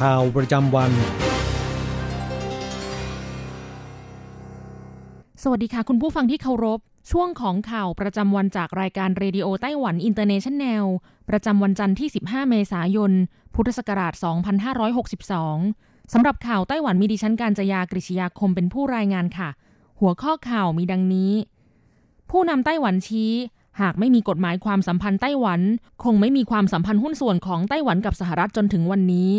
ข่าวประจำวัน สวัสดีค่ะ คุณผู้ฟังที่เคารพ ช่วงของข่าวประจำวันจากรายการเรดิโอไต้หวันอินเตอร์เนชันแนล ประจำวันจันทร์ที่ 15 เมษายน พุทธศักราช 2562 สำหรับข่าวไต้หวันมีดิฉันการจยากริชยาคมเป็นผู้รายงานค่ะ หัวข้อข่าวมีดังนี้ ผู้นำไต้หวันชี้หากไม่มีกฎหมายความสัมพันธ์ไต้หวัน คงไม่มีความสัมพันธ์หุ้นส่วนของไต้หวันกับสหรัฐจนถึงวันนี้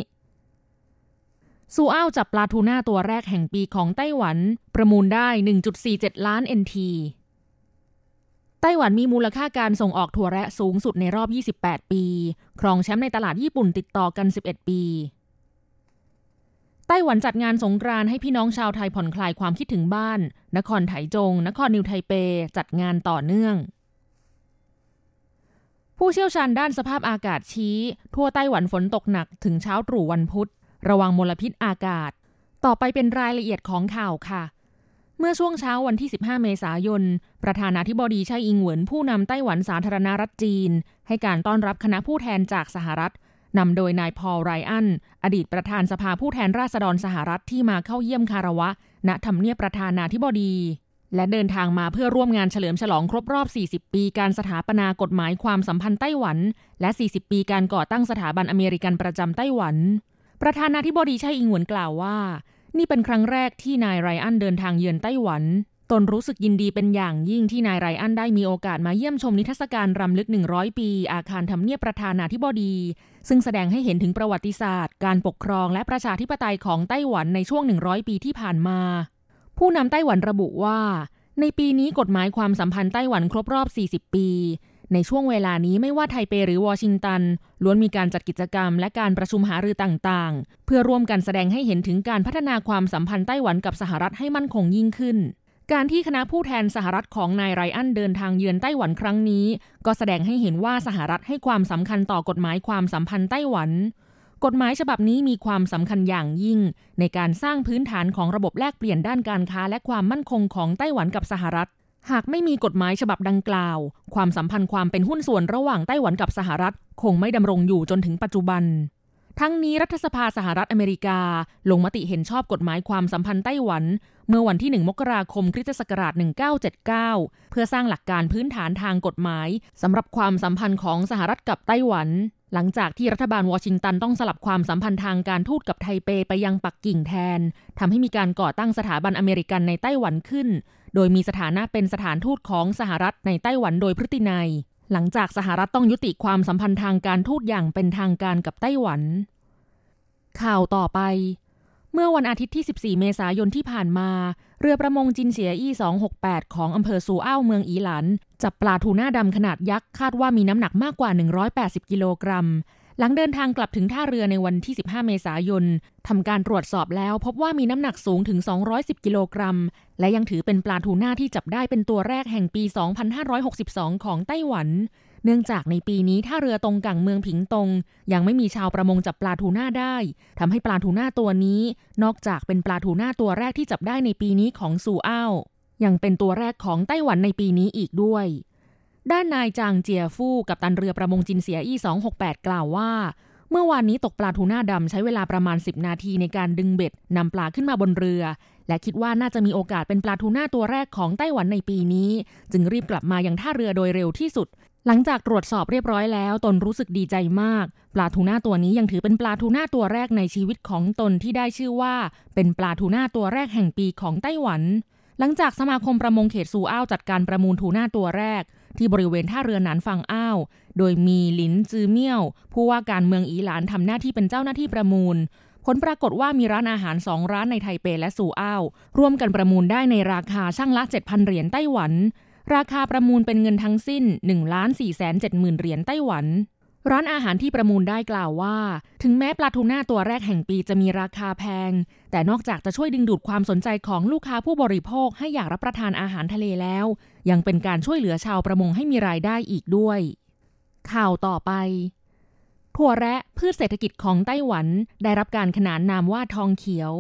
ซูอ้าวจับปลาทูน่าตัวแรกแห่งปีของไต้หวัน ประมูลได้ 1.47 ล้าน NT ไต้หวันมีมูลค่าการส่งออกถั่วแระสูงสุดในรอบ 28 ปี ครองแชมป์ในตลาดญี่ปุ่นติดต่อกัน 11 ปี ไต้หวันจัดงานสงกรานต์ให้พี่น้องชาวไทยผ่อนคลายความคิดถึงบ้าน นครไถจง นครนิวไทเป จัดงานต่อเนื่องผู้เชี่ยวชาญด้านสภาพอากาศชี้ ทั่วไต้หวันฝนตกหนักถึงเช้าตรู่วันพุธ ระวังมลพิษอากาศ ต่อไปเป็นรายละเอียดของข่าวค่ะ เมื่อช่วงเช้าวันที่ 15 เมษายน ประธานาธิบดีไช่อิงเหวินผู้นำไต้หวันสาธารณรัฐจีน ให้การต้อนรับคณะผู้แทนจากสหรัฐนำโดยนายพอลไรอัน อดีตประธานสภาผู้แทนราษฎรสหรัฐที่มาเข้าเยี่ยมคารวะ ณทำเนียบประธานาธิบดี และเดินทางมาเพื่อร่วมงานเฉลิมฉลองครบรอบ 40 ปีการสถาปนากฎหมายความสัมพันธ์ไต้หวัน และ 40 ปีการก่อตั้งสถาบันอเมริกันประจำไต้หวัน ประธานาธิบดีไช่อิงหวนกล่าวว่า นี่เป็นครั้งแรกที่นายไรอันเดินทางเยือนไต้หวัน ตนรู้สึกยินดีเป็นอย่างยิ่งที่นายไรอันได้มีโอกาสมาเยี่ยมชมนิทรรศการรำลึก 100 ปี อาคารทำเนียบประธานาธิบดี ซึ่งแสดงให้เห็นถึงประวัติศาสตร์ การปกครองและประชาธิปไตยของไต้หวันในช่วง 100 ปีที่ผ่านมา ผู้นำไต้หวันระบุว่า ในปีนี้กฎหมายความสัมพันธ์ไต้หวันครบรอบ 40 ปี ในช่วงเวลานี้ไม่ว่าไทเปหรือวอชิงตัน ล้วนมีการจัดกิจกรรมและการประชุมหารือต่างๆ เพื่อร่วมกันแสดงให้เห็นถึงการพัฒนาความสัมพันธ์ไต้หวันกับสหรัฐให้มั่นคงยิ่งขึ้น การที่คณะผู้แทนสหรัฐของนายไรอันเดินทางเยือนไต้หวันครั้งนี้ ก็แสดงให้เห็นว่าสหรัฐให้ความสำคัญต่อกฎหมายความสัมพันธ์ไต้หวันกฎหมายฉบับนี้มีความสำคัญอย่างยิ่ง ในการสร้างพื้นฐานของระบบแลกเปลี่ยนด้านการค้าและความมั่นคงของไต้หวันกับสหรัฐ หากไม่มีกฎหมายฉบับดังกล่าว ความสัมพันธ์ความเป็นหุ้นส่วนระหว่างไต้หวันกับสหรัฐ คงไม่ดำรงอยู่จนถึงปัจจุบัน ทั้งนี้รัฐสภาสหรัฐอเมริกา ลงมติเห็นชอบกฎหมายความสัมพันธ์ไต้หวัน เมื่อวันที่ 1 มกราคมคริสตศักราช 1979 เพื่อสร้างหลักการพื้นฐานทางกฎหมายสำหรับความสัมพันธ์ของสหรัฐกับไต้หวัน หลังจากที่รัฐบาลวอชิงตันต้องสลับความสัมพันธ์ทางการทูตกับไทเปไปยังปักกิ่งแทนทำให้มีการก่อตั้งสถาบันอเมริกันในไต้หวันขึ้น โดยมีสถานะเป็นสถานทูตของสหรัฐในไต้หวันโดยพฤตินัย หลังจากสหรัฐต้องยุติความสัมพันธ์ทางการทูตอย่างเป็นทางการกับไต้หวัน ข่าวต่อไป เมื่อวันอาทิตย์ที่ 14 เมษายนที่ผ่านมา เรือประมงจินเสียอี้ 268 ของอำเภอซูอ้าวเมืองอีหลัน จับปลาทูน่าดำขนาดยักษ์ คาดว่ามีน้ำหนักมากกว่า 180 กิโลกรัม หลังเดินทางกลับถึงท่าเรือในวันที่ 15 เมษายนทำการตรวจสอบแล้วพบว่ามีน้ำหนักสูงถึง 210 กิโลกรัม และยังถือเป็นปลาทูน่าที่จับได้เป็นตัวแรกแห่งปี 2562 ของไต้หวัน เนื่องจากในปีนี้ท่าเรือตรงกั่งเมืองผิงตง ยังไม่มีชาวประมงจับปลาทูน่าได้ทำให้ปลาทูน่าตัวนี้ นอกจากเป็นปลาทูน่าตัวแรกที่จับได้ในปีนี้ของซูอ้าวยังเป็นตัวแรกของไต้หวันในปีนี้อีกด้วย ด้านนายจางเจียฟู่กับตันเรือประมงจินเสียอี้268 กล่าวว่า เมื่อวานนี้ตกปลาทูน่าดำใช้เวลาประมาณ 10 นาทีในการดึงเบ็ดนำปลาขึ้นมาบนเรือ และคิดว่าน่าจะมีโอกาสเป็นปลาทูน่าตัวแรกของไต้หวันในปีนี้ จึงรีบกลับมายังท่าเรือโดยเร็วที่สุด หลังจากตรวจสอบเรียบร้อยแล้ว ตนรู้สึกดีใจมาก ปลาทูน่าตัวนี้ยังถือเป็นปลาทูน่าตัวแรกในชีวิตของตนที่ได้ชื่อว่า เป็นปลาทูน่าตัวแรกแห่งปีของไต้หวัน หลังจากสมาคมประมงเขตซูอ้าวจัดการประมูลทูน่าตัวแรก ที่บริเวณท่าเรือหนานฟังอ้าว โดยมีหลินจือเมี่ยว ผู้ว่าการเมืองอีหลานทำหน้าที่เป็นเจ้าหน้าที่ประมูลผลปรากฏว่ามีร้านอาหารสองร้านในไทเปและซูอ้าวร่วมกันประมูลได้ในราคาช่างละ 7,000 เหรียญไต้หวัน ราคาประมูลเป็นเงินทั้งสิ้น1ล้าน4 7 0 0 0 0 เหรียญไต้หวัน ร้านอาหารที่ประมูลได้กล่าวว่า ถึงแม้ปลาทูน่าตัวแรกแห่งปีจะมีราคาแพง แต่นอกจากจะช่วยดึงดูดความสนใจของลูกค้าผู้บริโภคให้อยากรับประทานอาหารทะเลแล้ว ยังเป็นการช่วยเหลือชาวประมงให้มีรายได้อีกด้วย ข่าวต่อไปถั่วแระพืชเศรษฐกิจของไต้หวันได้รับการขนานนามว่าทองเขียว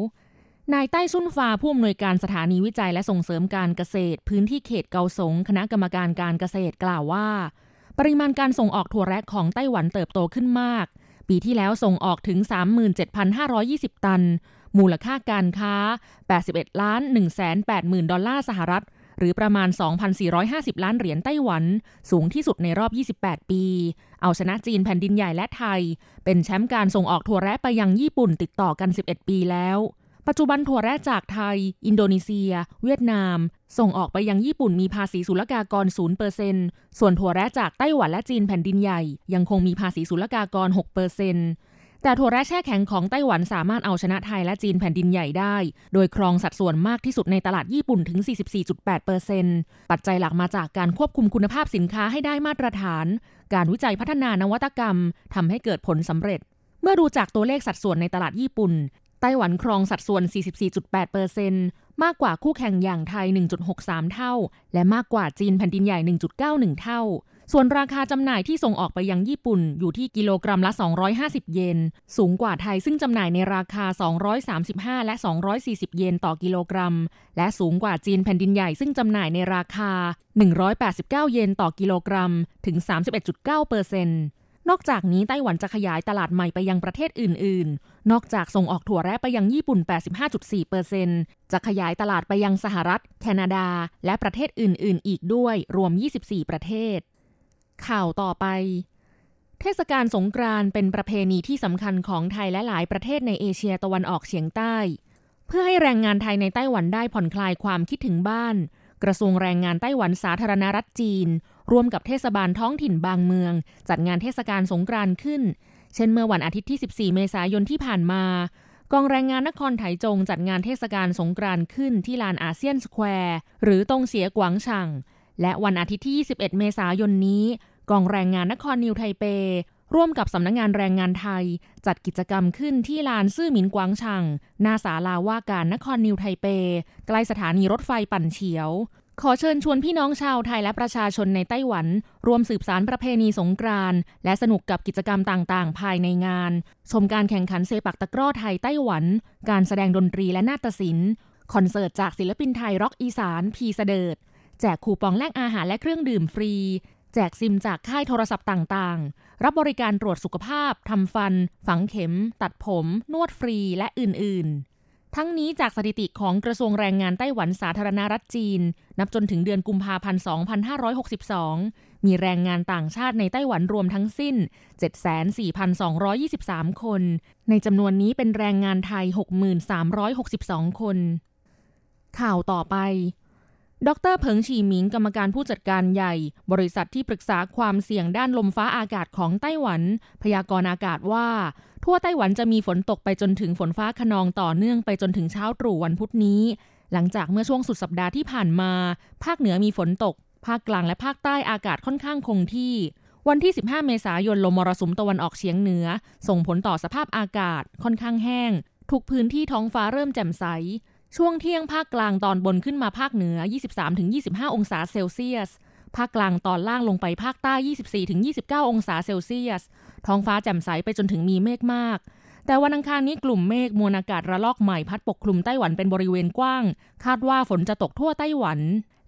นายใต้ซุนฟาผู้อำนวยการสถานีวิจัยและส่งเสริมการเกษตร พื้นที่เขตเกาสง คณะกรรมการการเกษตรกล่าวว่า ปริมาณการส่งออกถั่วแระของไต้หวันเติบโตขึ้นมาก ปีที่แล้วส่งออกถึง 37,520 ตัน มูลค่าการค้า 81ล้าน180,000 ดอลลาร์สหรัฐ หรือประมาณ 2,450 ล้านเหรียญไต้หวัน สูงที่สุดในรอบ 28 ปี เอาชนะจีนแผ่นดินใหญ่และไทย เป็นแชมป์การส่งออกถั่วแระไปยังญี่ปุ่นติดต่อกัน 11 ปีแล้ว ปัจจุบันถั่วแร่จากไทย อินโดนีเซีย เวียดนาม ส่งออกไปยังญี่ปุ่นมีภาษีศุลกากร 0%ส่วนถั่วแร่จากไต้หวันและจีนแผ่นดินใหญ่ ยังคงมีภาษีศุลกากร 6%แต่ถั่วแร่แช่แข็งของไต้หวันสามารถเอาชนะไทยและจีนแผ่นดินใหญ่ได้ โดยครองสัดส่วนมากที่สุดในตลาดญี่ปุ่นถึง 44.8%ปัจจัยหลักมาจากการควบคุมคุณภาพสินค้าให้ได้มาตรฐาน การวิจัยพัฒนานวัตกรรมทำให้เกิดผลสำเร็จเมื่อดูจากตัวเลขสัดส่วนในตลาดญี่ปุ่น ไต้หวันครองสัดส่วน 44.8%มากกว่าคู่แข่งอย่างไทย 1.63 เท่า และมากกว่าจีนแผ่นดินใหญ่ 1.91 เท่า ส่วนราคาจำหน่ายที่ส่งออกไปยังญี่ปุ่นอยู่ที่กิโลกรัมละ 250 เยน สูงกว่าไทยซึ่งจำหน่ายในราคา 235 และ 240 เยนต่อกิโลกรัม และสูงกว่าจีนแผ่นดินใหญ่ซึ่งจำหน่ายในราคา 189 เยนต่อกิโลกรัม ถึง 31.9เปอร์เซ็นต์ นอกจากนี้ไต้หวันจะขยายตลาดใหม่ไปยังประเทศอื่น ๆ นอกจากส่งออกถั่วแระไปยังญี่ปุ่น 85.4%จะขยายตลาดไปยังสหรัฐ แคนาดา และประเทศอื่น ๆ อีกด้วย รวม 24 ประเทศ ข่าวต่อไป เทศกาลสงกรานต์เป็นประเพณีที่สำคัญของไทยและหลายประเทศในเอเชียตะวันออกเฉียงใต้ เพื่อให้แรงงานไทยในไต้หวันได้ผ่อนคลายความคิดถึงบ้าน กระทรวงแรงงานไต้หวันสาธารณรัฐจีน ร่วมกับเทศบาลท้องถิ่นบางเมือง จัดงานเทศกาลสงกรานต์ขึ้น เช่นเมื่อวันอาทิตย์ที่ 14 เมษายนที่ผ่านมากองแรงงานนครไถจงจัดงานเทศกาลสงกรานต์ขึ้นที่ลานอาเซียนสแควร์หรือตงเสียกว่างฉ่างและวันอาทิตย์ที่ 21 เมษายนนี้ กองแรงงานนครนิวไทเป ร่วมกับสำนักงานแรงงานไทย จัดกิจกรรมขึ้นที่ลานซื่อหมินกว่างฉ่างหน้าศาลาว่าการนครนิวไทเป ใกล้สถานีรถไฟปั่นเฉียว ขอเชิญชวนพี่น้องชาวไทยและประชาชนในไต้หวัน รวมสืบสารประเพณีสงกรานต์และสนุกกับกิจกรรมต่างๆ ภายในงาน ชมการแข่งขันเซปักตะกร้อไทยไต้หวัน การแสดงดนตรีและนาฏศิลป์คอนเสิร์ตจากศิลปินไทยร็อกอีสาน พีเสดิดแจกคูปองแลกอาหารและเครื่องดื่มฟรี แจกซิมจากค่ายโทรศัพท์ต่างๆ รับบริการตรวจสุขภาพทำฟัน ฝังเข็ม ตัดผม นวดฟรีและอื่นๆ ทั้งนี้จากสถิติของกระทรวงแรงงานไต้หวันสาธารณรัฐจีน นับจนถึงเดือนกุมภาพันธ์ 2562 มีแรงงานต่างชาติในไต้หวันรวมทั้งสิ้น 74,223 คน ในจำนวนนี้เป็นแรงงานไทย 6362คน ข่าวต่อไป ดรเผิงฉีหมิงกรรมการผู้จัดการใหญ่ บริษัทที่ปรึกษาความเสี่ยงด้านลมฟ้าอากาศของไต้หวัน พยากรณ์อากาศว่า ทั่วไต้หวันจะมีฝนตกไปจนถึงฝนฟ้าขนองต่อเนื่องไปจนถึงเช้าตรู่วันพุธนี้ หลังจากเมื่อช่วงสุดสัปดาห์ที่ผ่านมา ภาคเหนือมีฝนตก ภาคกลางและภาคใต้อากาศค่อนข้างคงที่ วันที่ 15 เมษายนลมมรสุมตะวันออกเฉียงเหนือ ส่งผลต่อสภาพอากาศค่อนข้างแห้ง ทุกพื้นที่ท้องฟ้าเริ่มแจ่มใสช่วงเที่ยงภาคกลางตอนบนขึ้นมาภาคเหนือ 23-25 องศาเซลเซียส ภาคกลางตอนล่างลงไปภาคใต้ 24-29 องศาเซลเซียส ท้องฟ้าแจ่มใสไปจนถึงมีเมฆมาก แต่วันอังคารนี้กลุ่มเมฆมวลอากาศระลอกใหม่พัดปกคลุมไต้หวันเป็นบริเวณกว้าง คาดว่าฝนจะตกทั่วไต้หวัน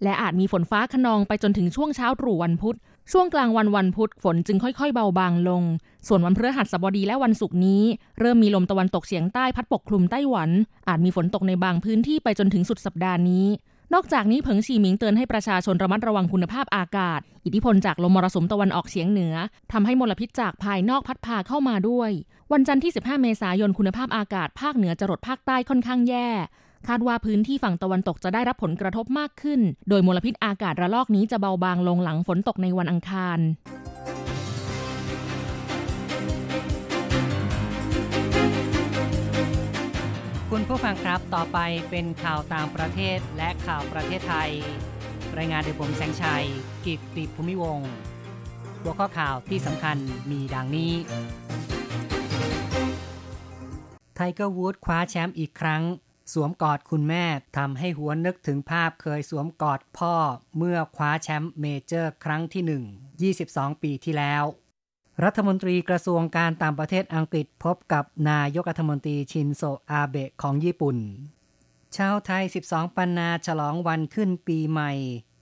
และอาจมีฝนฟ้าขนองไปจนถึงช่วงเช้าตรู่วันพุธ ช่วงกลางวันวันพุธฝนจึงค่อยๆ เบาบางลง ส่วนวันพฤหัสบดีและวันศุกร์นี้ เริ่มมีลมตะวันตกเฉียงใต้พัดปกคลุมไต้หวัน อาจมีฝนตกในบางพื้นที่ไปจนถึงสุดสัปดาห์นี้ นอกจากนี้เผิงฉีหมิงเตือนให้ประชาชนระมัดระวังคุณภาพอากาศ อิทธิพลจากลมมรสุมตะวันออกเฉียงเหนือทำให้มลพิษจากภายนอกพัดพาเข้ามาด้วย วันจันทร์ที่ 15 เมษายนคุณภาพอากาศภาคเหนือจรดภาคใต้ค่อนข้างแย่ คาดว่าพื้นที่ฝั่งตะวันตกจะได้รับผลกระทบมากขึ้น โดยมลพิษอากาศระลอกนี้จะเบาบางลงหลังฝนตกในวันอังคาร คุณผู้ฟังครับต่อไปเป็นข่าวต่างประเทศและข่าวประเทศไทย รายงานโดยผมแสงชัย กิตติภูมิวงศ์ หัวข้อข่าวที่สำคัญมีดังนี้ไทเกอร์วูดส์คว้าแชมป์อีกครั้ง สวมกอดคุณแม่ทำให้หวนนึกถึงภาพเคยสวมกอดพ่อ เมื่อคว้าแชมป์เมเจอร์ครั้งที่1 22 ปีที่แล้ว รัฐมนตรีกระทรวงการต่างประเทศอังกฤษพบกับนายกรัฐมนตรีชินโซอาเบะของญี่ปุ่น ชาวไทย สิบสองปันนาฉลองวันขึ้นปีใหม่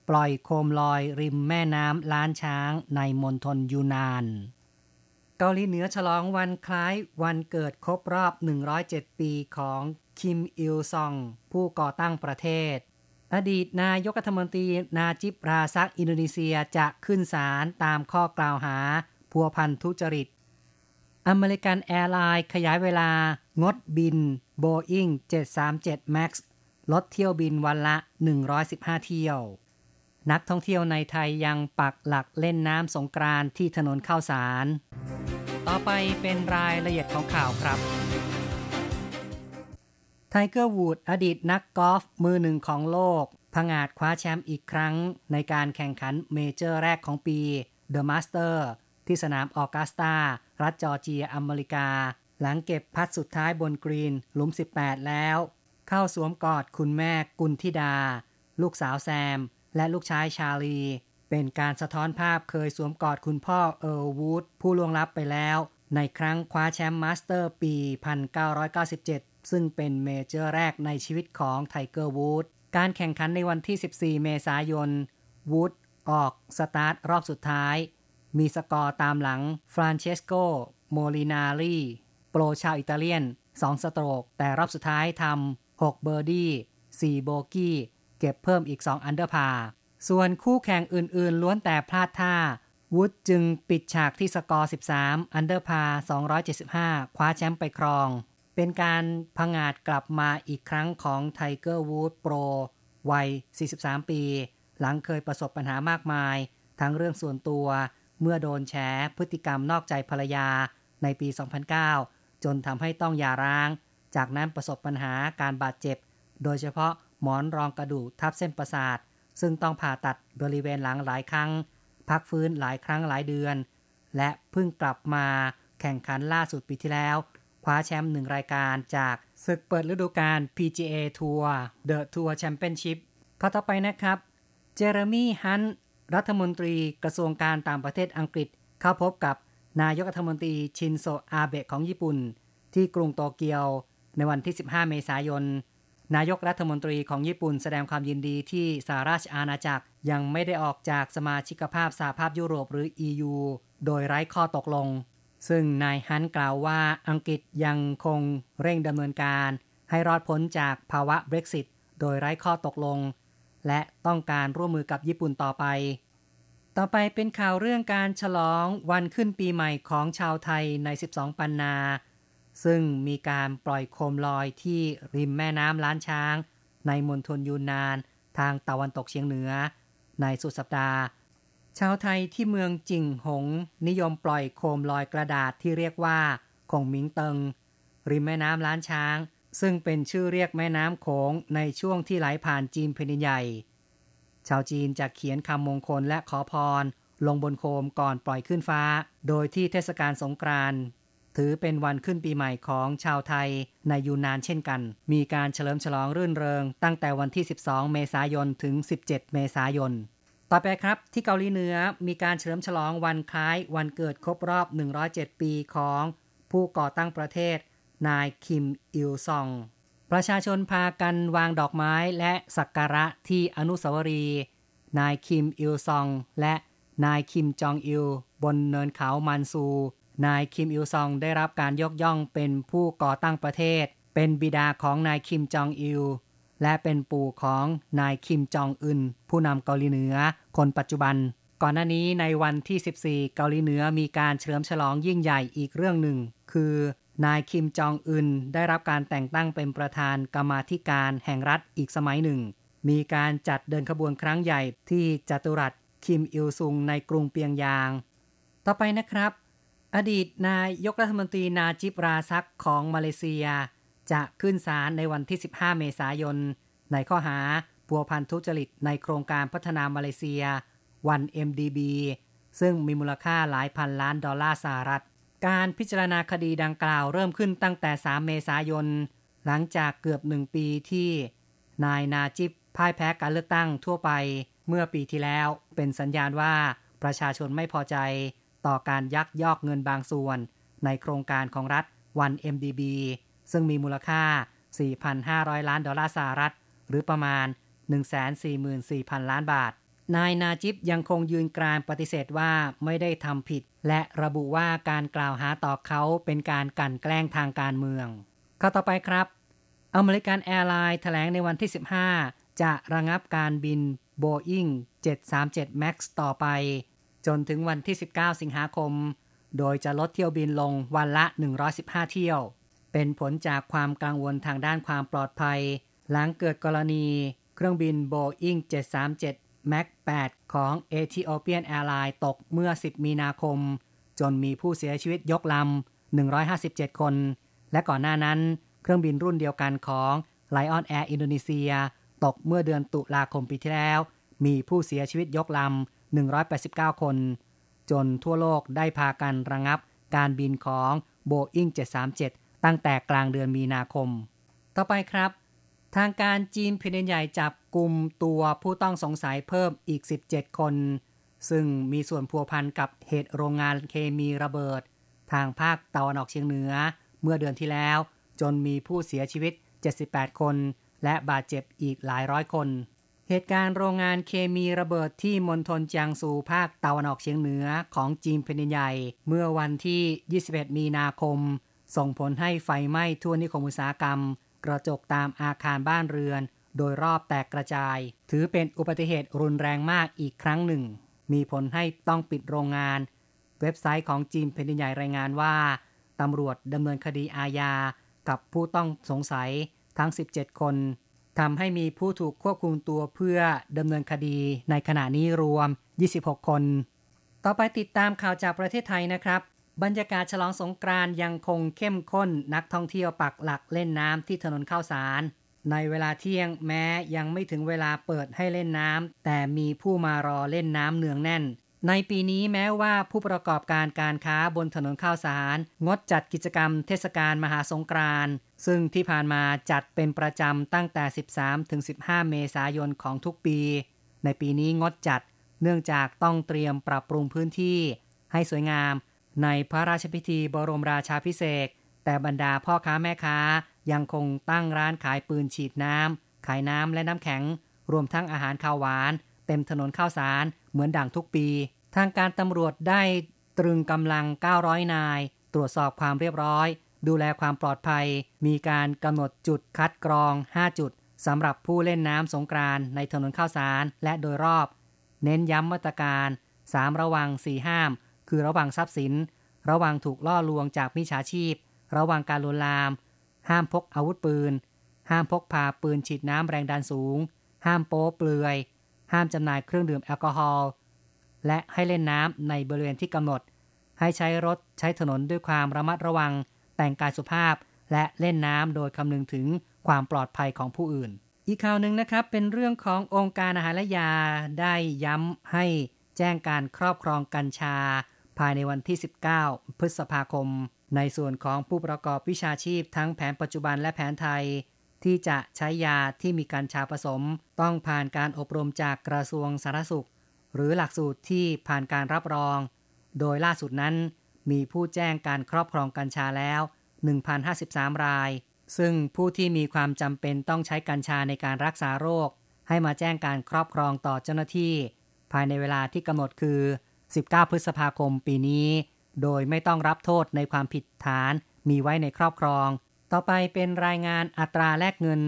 ปล่อยโคมลอยริมแม่น้ำล้านช้างในมณฑลยูนนาน เกาหลีเหนือฉลองวันคล้ายวันเกิดครบรอบ 107 ปีของคิมอิลซอง ผู้ก่อตั้งประเทศ อดีตนายกรัฐมนตรีนาจิบราซักอินโดนีเซียจะขึ้นศาลตามข้อกล่าวหา พัวพันทุจริต American Airlines ขยายเวลา งดบิน Boeing 737 MAX ลดเที่ยวบินวันละ 115 เที่ยว นักท่องเที่ยวในไทยยังปักหลักเล่นน้ำสงกรานต์ที่ถนนข้าวสาร ต่อไปเป็นรายละเอียดของข่าวครับไทเกอร์วูดอดีตนักกอล์ฟมือหนึ่งของโลกผงาดคว้าแชมป์อีกครั้งในการแข่งขันเมเจอร์แรกของปี The Master ที่สนามออกัสตา รัฐจอร์เจียอเมริกา หลังเก็บพัตต์สุดท้ายบนกรีนหลุม 18 แล้ว เข้าสวมกอดคุณแม่กุลธิดา ลูกสาวแซม และลูกชายชาร์ลี เป็นการสะท้อนภาพเคยสวมกอดคุณพ่อเอิร์ลวูดผู้ล่วงลับไปแล้ว ในครั้งคว้าแชมป์มาสเตอร์ปี 1997 ซึ่งเป็นเมเจอร์แรกในชีวิตของไทเกอร์วูดการแข่งขันในวันที่ 14 เมษายนวูดออกสตาร์ทรอบสุดท้าย มีสกอร์ตามหลังฟรานเชสโกโมลินารีโปรชาวอิตาเลียน 2 สโตรก แต่รอบสุดท้ายทำ6เบอร์ดี้4โบกี้ เก็บเพิ่มอีก 2 อันเดอร์พา ส่วนคู่แข่งอื่นๆ ล้วนแต่พลาดท่าวูดจึงปิดฉากที่สกอร์ 13 อันเดอร์พา 275 คว้าแชมป์ไปครอง เป็นการพังอาจกลับมาอีกครั้งของไทเกอร์วูดโปรวัย 43 ปี หลังเคยประสบปัญหามากมาย ทั้งเรื่องส่วนตัว เมื่อโดนแฉพฤติกรรมนอกใจภรรยาในปี 2009 จนทำให้ต้องหย่าร้าง จากนั้นประสบปัญหาการบาดเจ็บ โดยเฉพาะหมอนรองกระดูกทับเส้นประสาท ซึ่งต้องผ่าตัดบริเวณหลังหลายครั้ง พักฟื้นหลายครั้งหลายเดือน และเพิ่งกลับมาแข่งขันล่าสุดปีที่แล้ว คว้าแชมป์หนึ่งรายการจากศึกเปิดฤดูกาล PGA Tour The Tour Championship ข้อต่อไปนะครับ เจอร์มี่ฮัน รัฐมนตรีกระทรวงการต่างประเทศอังกฤษ เข้าพบกับนายกรัฐมนตรีชินโซอาเบะของญี่ปุ่น ที่กรุงโตเกียว ในวันที่ 15 เมษายน นายกรัฐมนตรีของญี่ปุ่นแสดงความยินดีที่สหราชอาณาจักรยังไม่ได้ออกจากสมาชิกภาพสหภาพยุโรปหรือ EU โดยไร้ข้อตกลง ซึ่งนายฮันกล่าวว่าอังกฤษยังคงเร่งดำเนินการ ให้รอดพ้นจากภาวะ Brexit โดยไร้ข้อตกลง และต้องการร่วมมือกับญี่ปุ่นต่อไป ต่อไปเป็นข่าวเรื่องการฉลองวันขึ้นปีใหม่ของชาวไทยใน 12 ปันนา ซึ่งมีการปล่อยโคมลอยที่ริมแม่น้ำล้านช้าง ในมณฑลยูนนานทางตะวันตกเฉียงเหนือ ในสุดสัปดาห์ ชาวไทยที่เมืองจิงหง นิยมปล่อยโคมลอยกระดาษที่เรียกว่าคงมิงเติง ริมแม่น้ำล้านช้าง ซึ่งเป็นชื่อเรียกแม่น้ำโขงในช่วงที่ไหลผ่านจีนแผ่นใหญ่ ชาวจีนจะเขียนคำมงคลและขอพร ลงบนโคมก่อนปล่อยขึ้นฟ้า โดยที่เทศกาลสงกรานต์ถือเป็นวันขึ้นปีใหม่ของชาวไทยในยูนานเช่นกัน มีการเฉลิมฉลองรื่นเริง ตั้งแต่วันที่ 12 เมษายน ถึง 17 เมษายน ต่อไปครับ ที่เกาหลีเหนือมีการเฉลิมฉลองวันคล้าย วันเกิดครบรอบ 107 ปีของผู้ก่อตั้งประเทศ นายคิมอิลซอง ประชาชนพากันวางดอกไม้และสักการะที่อนุสาวรีย์นายคิมอิลซอง และนายคิมจองอิล บนเนินเขามันซู นายคิมอิลซองได้รับการยกย่องเป็นผู้ก่อตั้งประเทศ เป็นบิดาของนายคิมจองอิล และเป็นปู่ของนายคิมจองอึนผู้นำเกาหลีเหนือคนปัจจุบัน ก่อนหน้านี้ในวันที่ 14 เกาหลีเหนือมีการเฉลิมฉลองยิ่งใหญ่อีกเรื่องหนึ่ง คือ นายคิมจองอึนได้รับการแต่งตั้งเป็นประธานกรรมาธิการแห่งรัฐอีกสมัยหนึ่ง มีการจัดเดินขบวนครั้งใหญ่ที่จัตุรัสคิมอิลซุงในกรุงเปียงยาง ต่อไปนะครับ อดีตนายยกรัฐมนตรีนาจิบราซักของมาเลเซีย จะขึ้นศาลในวันที่ 15 เมษายน ในข้อหาพัวพันทุจริตในโครงการพัฒนามาเลเซีย 1MDB ซึ่งมีมูลค่าหลายพันล้านดอลลาร์สหรัฐ การพิจารณาคดีดังกล่าวเริ่มขึ้นตั้งแต่ 3 เมษายน หลังจากเกือบหนึ่งปีที่ นายนาจิบพ่ายแพ้การเลือกตั้งทั่วไปเมื่อปีที่แล้ว เป็นสัญญาณว่าประชาชนไม่พอใจต่อการยักยอกเงินบางส่วน ในโครงการของรัฐ 1MDB ซึ่งมีมูลค่า 4,500 ล้านดอลลาร์สหรัฐ หรือประมาณ 144,000 ล้านบาท นายนาจิบยังคงยืนกรานปฏิเสธว่าไม่ได้ทำผิด และระบุว่าการกล่าวหาต่อเขาเป็นการกันแกล้งทางการเมืองข่าวต่อไปครับ American Airlines แถลงในวันที่ 15 จะระงับการบิน Boeing 737 MAX ต่อไป จนถึงวันที่ 19 สิงหาคม โดยจะลดเที่ยวบินลงวันละ 115 เที่ยว เป็นผลจากความกังวลทางด้านความปลอดภัย หลังเกิดกรณี เครื่องบิน Boeing 737 MAX 8ของ Ethiopian Airlines ตกเมื่อ 10 มีนาคม จนมีผู้เสียชีวิตยกลำ 157 คน และก่อนหน้านั้น เครื่องบินรุ่นเดียวกันของ Lion Air อินโดนีเซีย ตกเมื่อเดือนตุลาคมปีที่แล้ว มีผู้เสียชีวิตยกลำ 189 คน จนทั่วโลกได้พากันระงับการบินของ Boeing 737 ตั้งแต่กลางเดือนมีนาคม ต่อไปครับ ทางการจีนแผ่นใหญ่จับกลุ่มตัวผู้ต้องสงสัยเพิ่มอีก 17 คน ซึ่งมีส่วนพัวพันกับเหตุโรงงานเคมีระเบิด ทางภาคตะวันออกเฉียงเหนือ เมื่อเดือนที่แล้ว จนมีผู้เสียชีวิต 78 คน และบาดเจ็บอีกหลายร้อยคน เหตุการณ์โรงงานเคมีระเบิดที่มณฑลจางซูภาคตะวันออกเฉียงเหนือของจีนแผ่นใหญ่ เมื่อวันที่ 21 มีนาคม ส่งผลให้ไฟไหม้ทั่วนิคมอุตสาหกรรม กระจกตามอาคารบ้านเรือน โดยรอบแตกกระจาย ถือเป็นอุบัติเหตุรุนแรงมากอีกครั้งหนึ่ง มีผลให้ต้องปิดโรงงาน เว็บไซต์ของจีนแผ่นใหญ่รายงานว่าตำรวจดำเนินคดีอาญากับผู้ต้องสงสัยทั้ง 17 คนทำให้มีผู้ถูกควบคุมตัวเพื่อดำเนินคดีในขณะนี้รวม 26 คน ต่อไปติดตามข่าวจากประเทศไทยนะครับ บรรยากาศฉลองสงกรานยังคงเข้มข้นนักท่องเที่ยวปักหลักเล่นน้ำที่ถนนข้าวสาร ในเวลาเที่ยงแม้ยังไม่ถึงเวลาเปิดให้เล่นน้ำแต่มีผู้มารอเล่นน้ำเนืองแน่น ในปีนี้แม้ว่าผู้ประกอบการการค้าบนถนนข้าวสาร งดจัดกิจกรรมเทศกาลมหาสงกรานซึ่งที่ผ่านมาจัดเป็นประจำตั้งแต่ 13-15 เมษายนของทุกปี ในปีนี้งดจัด เนื่องจากต้องเตรียมปรับปรุงพื้นที่ ให้สวยงาม ในพระราชพิธีบรมราชาพิเศษแต่บรรดาพ่อค้าแม่ค้ายังคงตั้งร้านขายปืนฉีดน้ำ ขายน้ำและน้ำแข็ง รวมทั้งอาหารข้าวหวาน เต็มถนนข้าวสารเหมือนดังทุกปี ทางการตำรวจได้ตรึงกำลัง 900 นาย ตรวจสอบความเรียบร้อย ดูแลความปลอดภัย มีการกำหนดจุดคัดกรอง 5 จุดสำหรับผู้เล่นน้ำสงกรานในถนนข้าวสารและโดยรอบ เน้นย้ำมาตรการ 3 ระวัง 4 ห้าม คือระวังทรัพย์สิน ระวังถูกล่อลวงจากมิจฉาชีพ ระวังการลวนลาม ห้ามพกอาวุธปืน ห้ามพกพาปืนฉีดน้ำแรงดันสูง ห้ามโป๊เปลือย ห้ามจำหน่ายเครื่องดื่มแอลกอฮอล์และให้เล่นน้ำในบริเวณที่กำหนด ให้ใช้รถใช้ถนนด้วยความระมัดระวัง แต่งกายสุภาพ และเล่นน้ำโดยคำนึงถึงความปลอดภัยของผู้อื่น อีกข่าวหนึ่งนะครับ เป็นเรื่องขององค์การอาหารและยาได้ย้ำให้แจ้งการครอบครองกัญชา ภายในวันที่ 19 พฤษภาคม ในส่วนของผู้ประกอบวิชาชีพทั้งแผนปัจจุบันและแผนไทย ที่จะใช้ยาที่มีกัญชาผสม ต้องผ่านการอบรมจากกระทรวงสาธารณสุข หรือหลักสูตรที่ผ่านการรับรอง โดยล่าสุดนั้น มีผู้แจ้งการครอบครองกัญชาแล้ว 1,053 ราย ซึ่งผู้ที่มีความจำเป็นต้องใช้กัญชาในการรักษาโรค ให้มาแจ้งการครอบครองต่อเจ้าหน้าที่ ภายในเวลาที่กำหนดคือ 19 พฤษภาคมปีนี้ โดยไม่ต้องรับโทษในความผิดฐานมีไว้ในครอบครอง ต่อไปเป็นรายงานอัตราแลกเงิน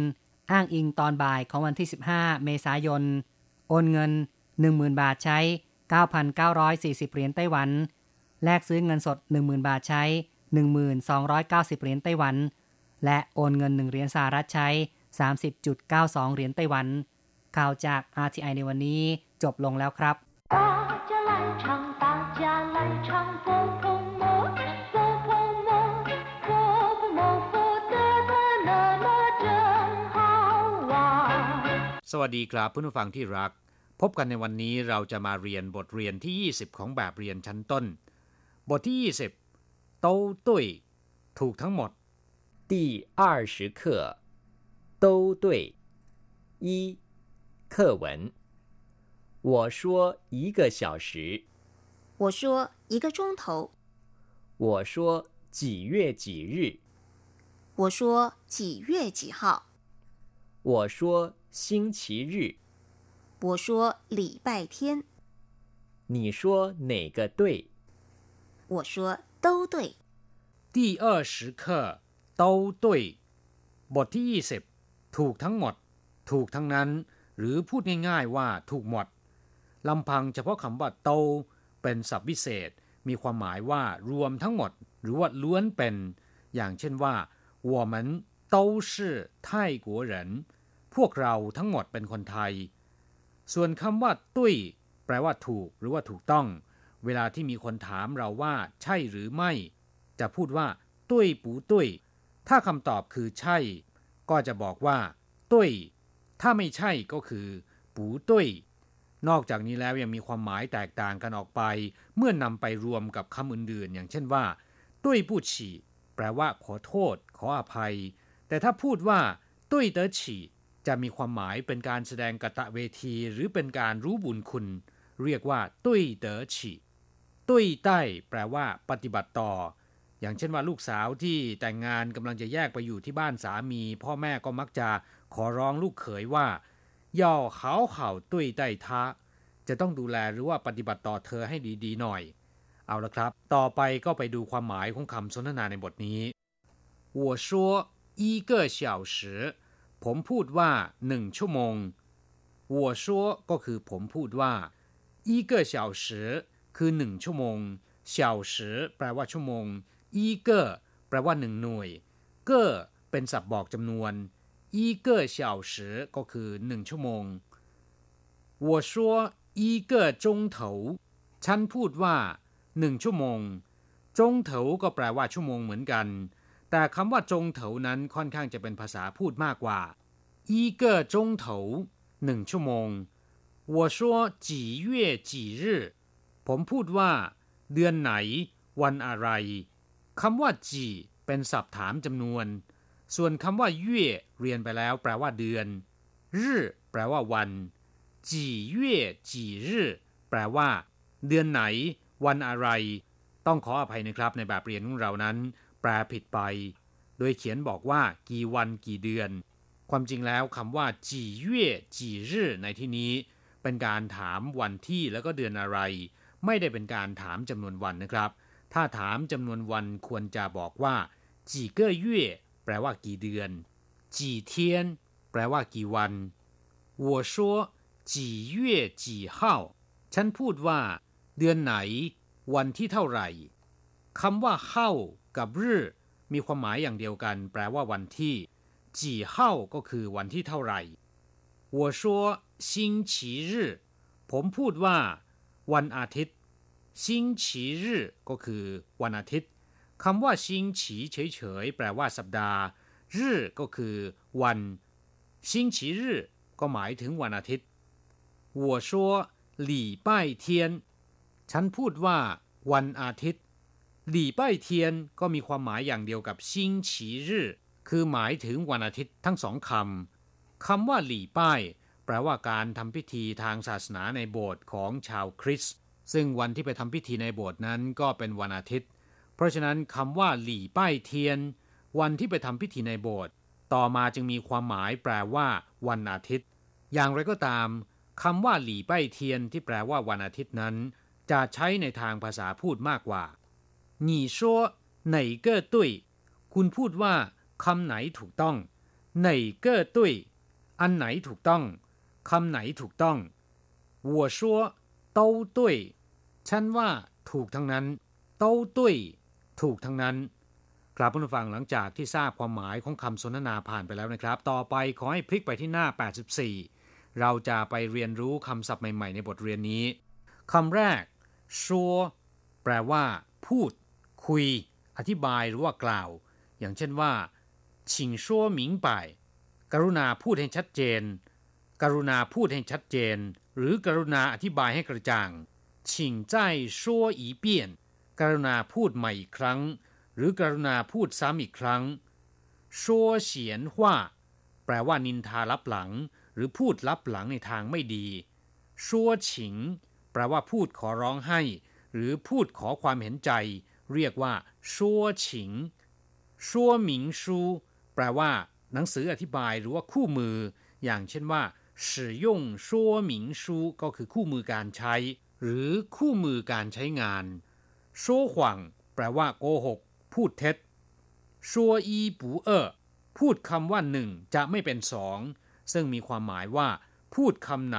อ้างอิงตอนบ่ายของวันที่ 15 เมษายน โอนเงิน 10,000 บาทใช้ 9,940 เหรียญไต้หวัน แลกซื้อเงินสด 10,000 บาทใช้ 1,290 เหรียญไต้หวัน และโอนเงิน 1 เหรียญสหรัฐใช้ 30.92 เหรียญไต้หวัน ข่าวจาก RTI ในวันนี้จบลงแล้วครับ สวัสดีครับเพื่อนผู้ฟังที่รัก พบกันในวันนี้เราจะมาเรียนบทเรียนที่ 20 ของแบบเรียนชั้นต้น บทที่ 20โต้ตุ้ยถูกทั้งหมด第二十课都对一课文我说一个小时 我说一个钟头我说几月几日我说几月几号我说星期日。我说礼拜天。你说哪个对？我说都对。第二十课都对บทที่ยี่สิบถูกทั้งหมด ถูกทั้งนั้น หรือพูดง่ายๆว่าถูกหมดลำพังเฉพาะคำว่าโต เป็นศัพท์วิเศษ มีความหมายว่ารวมทั้งหมด หรือว่าล้วนเป็น อย่างเช่นว่า我们都是泰国人พวกเราทั้งหมดเป็นคนไทย ส่วนคำว่าตุ้ยแปลว่าถูกหรือว่าถูกต้อง เวลาที่มีคนถามเราว่า ใช่หรือไม่ จะพูดว่า ตุ้ยปูตุ้ย ถ้าคำตอบคือใช่ ก็จะบอกว่า ตุ้ย ถ้าไม่ใช่ก็คือ ปูตุ้ย นอกจากนี้แล้วยังมีความหมายแตกต่างกันออกไป เมื่อนำไปรวมกับคำอื่นๆ อย่างเช่นว่าตุ้ยปู้ฉีแปลว่าขอโทษ ขออภัย แต่ถ้าพูดว่าตุ้ยเต๋อฉีจะมีความหมายเป็นการแสดงกะตะเวที หรือเป็นการรู้บุญคุณ เรียกว่า ตุ้ยเต๋อฉีตุ้ยใต้ แปลว่า ปฏิบัติต่อ อย่างเช่นว่าลูกสาวที่แต่งงานกำลังจะแยกไปอยู่ที่บ้านสามี พ่อแม่ก็มักจะขอร้องลูกเขยว่า ย่อเขาเข่าตุ้ยใต้ท้าจะต้องดูแลหรือว่าปฏิบัติต่อเธอให้ดีๆหน่อย เอาละครับ ต่อไปก็ไปดูความหมายของคำสนทนาในบทนี้我说一个小时ผมพูดว่าหนึ่งชั่วโมง我说ก็คือผมพูดว่า一个小时คือหนึ่งชั่วโมง小时แปลว่าชั่วโมง一个แปลว่าหนึ่งหน่วยเก้อเป็นศัพท์บอกจำนวน 一个小时ก็คือหนึ่งชั่วโมง我说一个钟头ฉันพูดว่าหนึ่งชั่วโมงจงเถาก็แปลว่าชั่วโมงเหมือนกันแต่คำว่าจงเถานั้นค่อนข้างจะเป็นภาษาพูดมากกว่าอีเกจงเถาหนึ่งชั่วโมง我说几月几日ผมพูดว่า เดือนไหน วันอะไรคำว่าจีเป็นศัพท์ถามจำนวน ส่วนคำว่าเย่เรียนไปแล้วแปลว่าเดือนรื่แปลว่าวันจีเย่จีรื่แปลว่า เดือนไหน วันอะไร ต้องขออภัยนะครับในแบบเรียนของเรานั้น แปลผิดไป โดยเขียนบอกว่า กี่วันกี่เดือน ความจริงแล้วคำว่าจีเย่จีรื่ในที่นี้ เป็นการถามวันที่แล้วก็เดือนอะไร ไม่ได้เป็นการถามจำนวนวันนะครับ ถ้าถามจำนวนวันควรจะบอกว่าจีเก้เย่ แปลว่ากี่เดือนจีเทียนแปลว่ากี่วัน我说几月几号ฉันพูดว่า เดือนไหน วันที่เท่าไหร่คำว่าเข้ากับรื่มีความหมายอย่างเดียวกัน แปลว่าวันที่จีเฮ้าก็คือวันที่เท่าไหร่我说星期日ผมพูดว่า วันอาทิตย์星期日ก็คือวันอาทิตย์ คำว่าชิงฉีเฉยๆแปลว่าสัปดาห์รื่ก็คือวันชิงฉีรื่ก็หมายถึงวันอาทิตย์我说礼拜天ฉันพูดว่า วันอาทิตย์หลี่ป้ายเทียนก็มีความหมายอย่างเดียวกับซิงฉีรื่คือหมายถึงวันอาทิตย์ทั้งสองคำคำว่าหลี่ป้ายแปลว่าการทำพิธีทางศาสนาในโบสถ์ของชาวคริสต์ซึ่งวันที่ไปทำพิธีในโบสถ์นั้นก็เป็นวันอาทิตย์ เพราะฉะนั้นคำว่าหลี่ป้ายเทียน วันที่ไปทำพิธีในโบสถ์ต่อมาจึงมีความหมายแปลว่า วันอาทิตย์ อย่างไรก็ตามคำว่าหลี่ป้ายเทียนที่แปลว่าวันอาทิตย์นั้น จะใช้ในทางภาษาพูดมากกว่า你说哪个对คุณพูดว่าคำไหนถูกต้องไหนก็ตุ้ย อันไหนถูกต้องคำไหนถูกต้อง我说都对ฉันว่าถูกทั้งนั้น都对 ถูกทั้งนั้น ครับผู้ฟังหลังจากที่ทราบความหมายของคำสนทนาผ่านไปแล้วนะครับ ต่อไปขอให้พลิกไปที่หน้า 84 เราจะไปเรียนรู้คำศัพท์ใหม่ ๆ ในบทเรียนนี้คำแรกชัวแปลว่า พูด คุย อธิบายหรือว่ากล่าว อย่างเช่นว่าชิงชัวหมิงไปกรุณาพูดให้ชัดเจน กรุณาพูดให้ชัดเจน หรือกรุณาอธิบายให้กระจ่างชิงใจชัวอีเปียน กรุณาพูดใหม่อีกครั้ง หรือกรุณาพูดซ้ำอีกครั้ง说เสียนว่าแปลว่านินทาลับหลัง หรือพูดลับหลังในทางไม่ดีชัวฉิงแปลว่าพูดขอร้องให้ หรือพูดขอความเห็นใจ เรียกว่าชัวฉิงชัวหมิงชูแปลว่า หนังสืออธิบายหรือว่าคู่มือ อย่างเช่นว่า使用说明书ก็คือคู่มือการใช้ หรือคู่มือการใช้งาน ชัวหวังแปลว่าโกหก พูดเท็จชัวอีปูเออพูดคำว่าหนึ่งจะไม่เป็นสองซึ่งมีความหมายว่า พูดคำไหน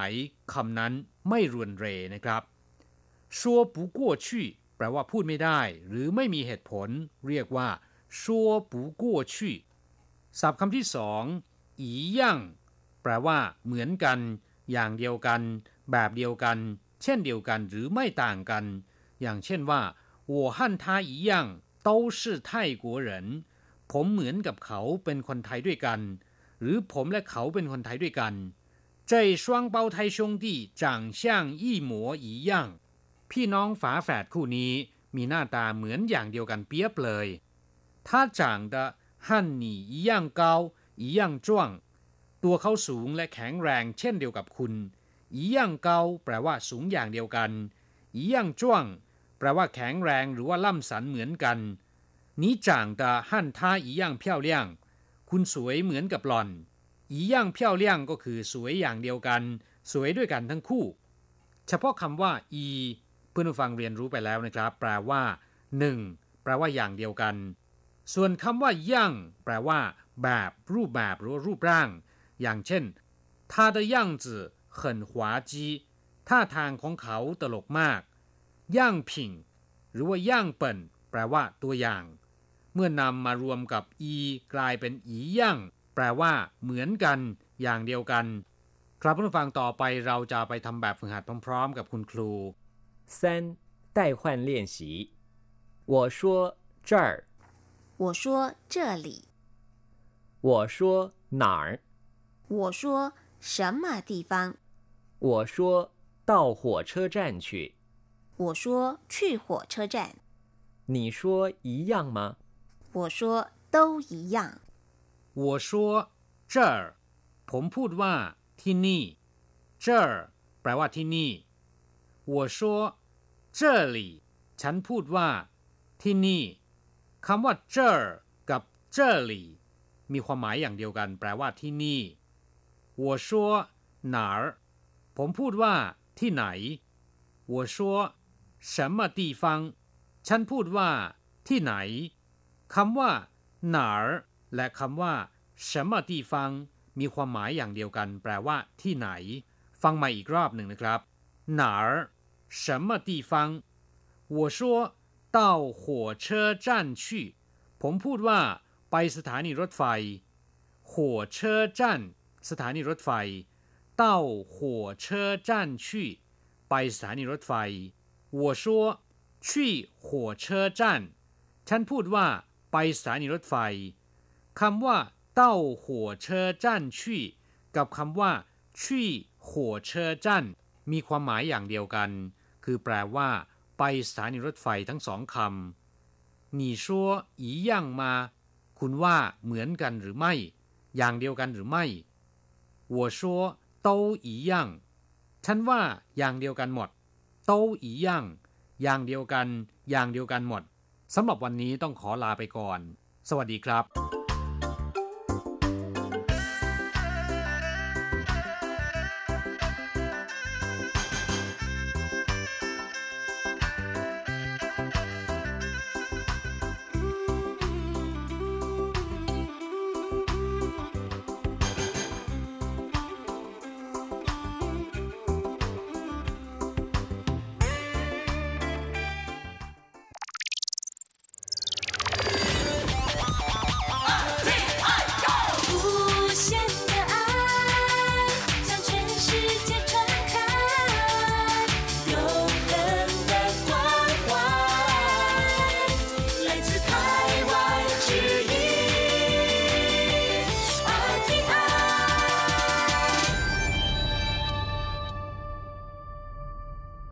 คำนั้นไม่รวนเรนะครับชัวปูกัวชี่แปลว่าพูดไม่ได้ หรือไม่มีเหตุผล เรียกว่าชัวปูกัวชี่ศัพท์คำที่สองอีย่างแปลว่า เหมือนกัน อย่างเดียวกัน แบบเดียวกัน เช่นเดียวกันหรือไม่ต่างกัน อย่างเช่นว่า 我和他一样都是泰国人ผมเหมือนกับเขาเป็นคนไทยด้วยกัน หรือผมและเขาเป็นคนไทยด้วยกัน这双胞胎兄弟长相一模一样พี่น้องฝาแฝดคู่นี้ มีหน้าตาเหมือนอย่างเดียวกันเปียบเลย他长得和你一样高一样壮ตัวเขาสูงและแข็งแรงเช่นเดียวกับคุณ一样高แปลว่าสูงอย่างเดียวกัน一样壮 แปลว่าแข็งแรงหรือว่าล่ำสันเหมือนกัน你长得和他一样漂亮คุณสวยเหมือนกับหล่อน一样漂亮ก็คือสวยอย่างเดียวกัน สวยด้วยกันทั้งคู่ เฉพาะคำว่าอีเพื่อนผู้ฟังเรียนรู้ไปแล้วนะครับ แปลว่าหนึ่งแปลว่าอย่างเดียวกัน ส่วนคำว่าย่างแปลว่า แบบ รูปแบบหรือรูปร่าง อย่างเช่น他的样子很滑稽ท่าทางของเขาตลกมาก ย่างผิงหรือว่าย่างเปิ่นแปลว่าตัวอย่าง เมื่อนำมารวมกับอีกลายเป็นอีย่างแปลว่า เหมือนกัน อย่างเดียวกัน ครับผู้ฟังต่อไปเราจะไปทำแบบฝึกหัดพร้อมๆ กับคุณครู三代换练习我说这儿我说这里我说哪儿我说什么地方我说到火车站去 我说去火车站你说一样吗我说都一样我说这儿ผมพูดว่า ที่นี่这儿แปลว่าที่นี่我说这里ฉันพูดว่า ที่นี่คำว่า这儿กับ这里มีความหมายอย่างเดียวกัน แปลว่าที่นี่我说哪儿ผมพูดว่า ที่ไหน我说 什么地方ฉันพูดว่า ที่ไหนคำว่า哪儿และคำว่า什么地方มีความหมายอย่างเดียวกัน แปลว่า ที่ไหน ฟังใหม่อีกรอบหนึ่งนะครับ哪儿什么地方我说到火车站去ผมพูดว่า ไปสถานีรถไฟ火车站สถานีรถไฟ到火车站去ไปสถานีรถไฟ 我说去火车站ฉันพูดว่า ไปสถานีรถไฟคำว่าเต้าหัวเชอจั่นชี่กับคำว่าชี่หัวเชอจั่นมีความหมายอย่างเดียวกัน คือแปลว่า ไปสถานีรถไฟทั้งสองคำ你说一样吗คุณว่าเหมือนกันหรือไม่ อย่างเดียวกันหรือไม่我说都一样ฉันว่า อย่างเดียวกันหมด 都อีย่างอย่างเดียวกัน อย่างเดียวกันหมดสำหรับวันนี้ต้องขอลาไปก่อน สวัสดีครับ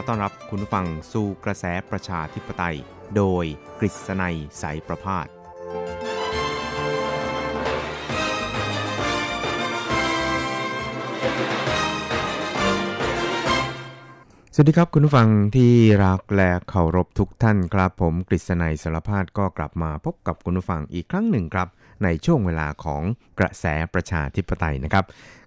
อต้อนรับคุณฟังสู่กระแสประชาธิปไตย โดยกฤษณัยสายประพาสสวัสดีครับคุณผู้ฟังที่รักและเคารพทุกท่านครับผมกฤษณัยสารพาดก็กลับมาพบกับคุณผู้ฟังอีกครั้งหนึ่งครับ ในช่วงเวลาของกระแสประชาธิปไตยนะครับ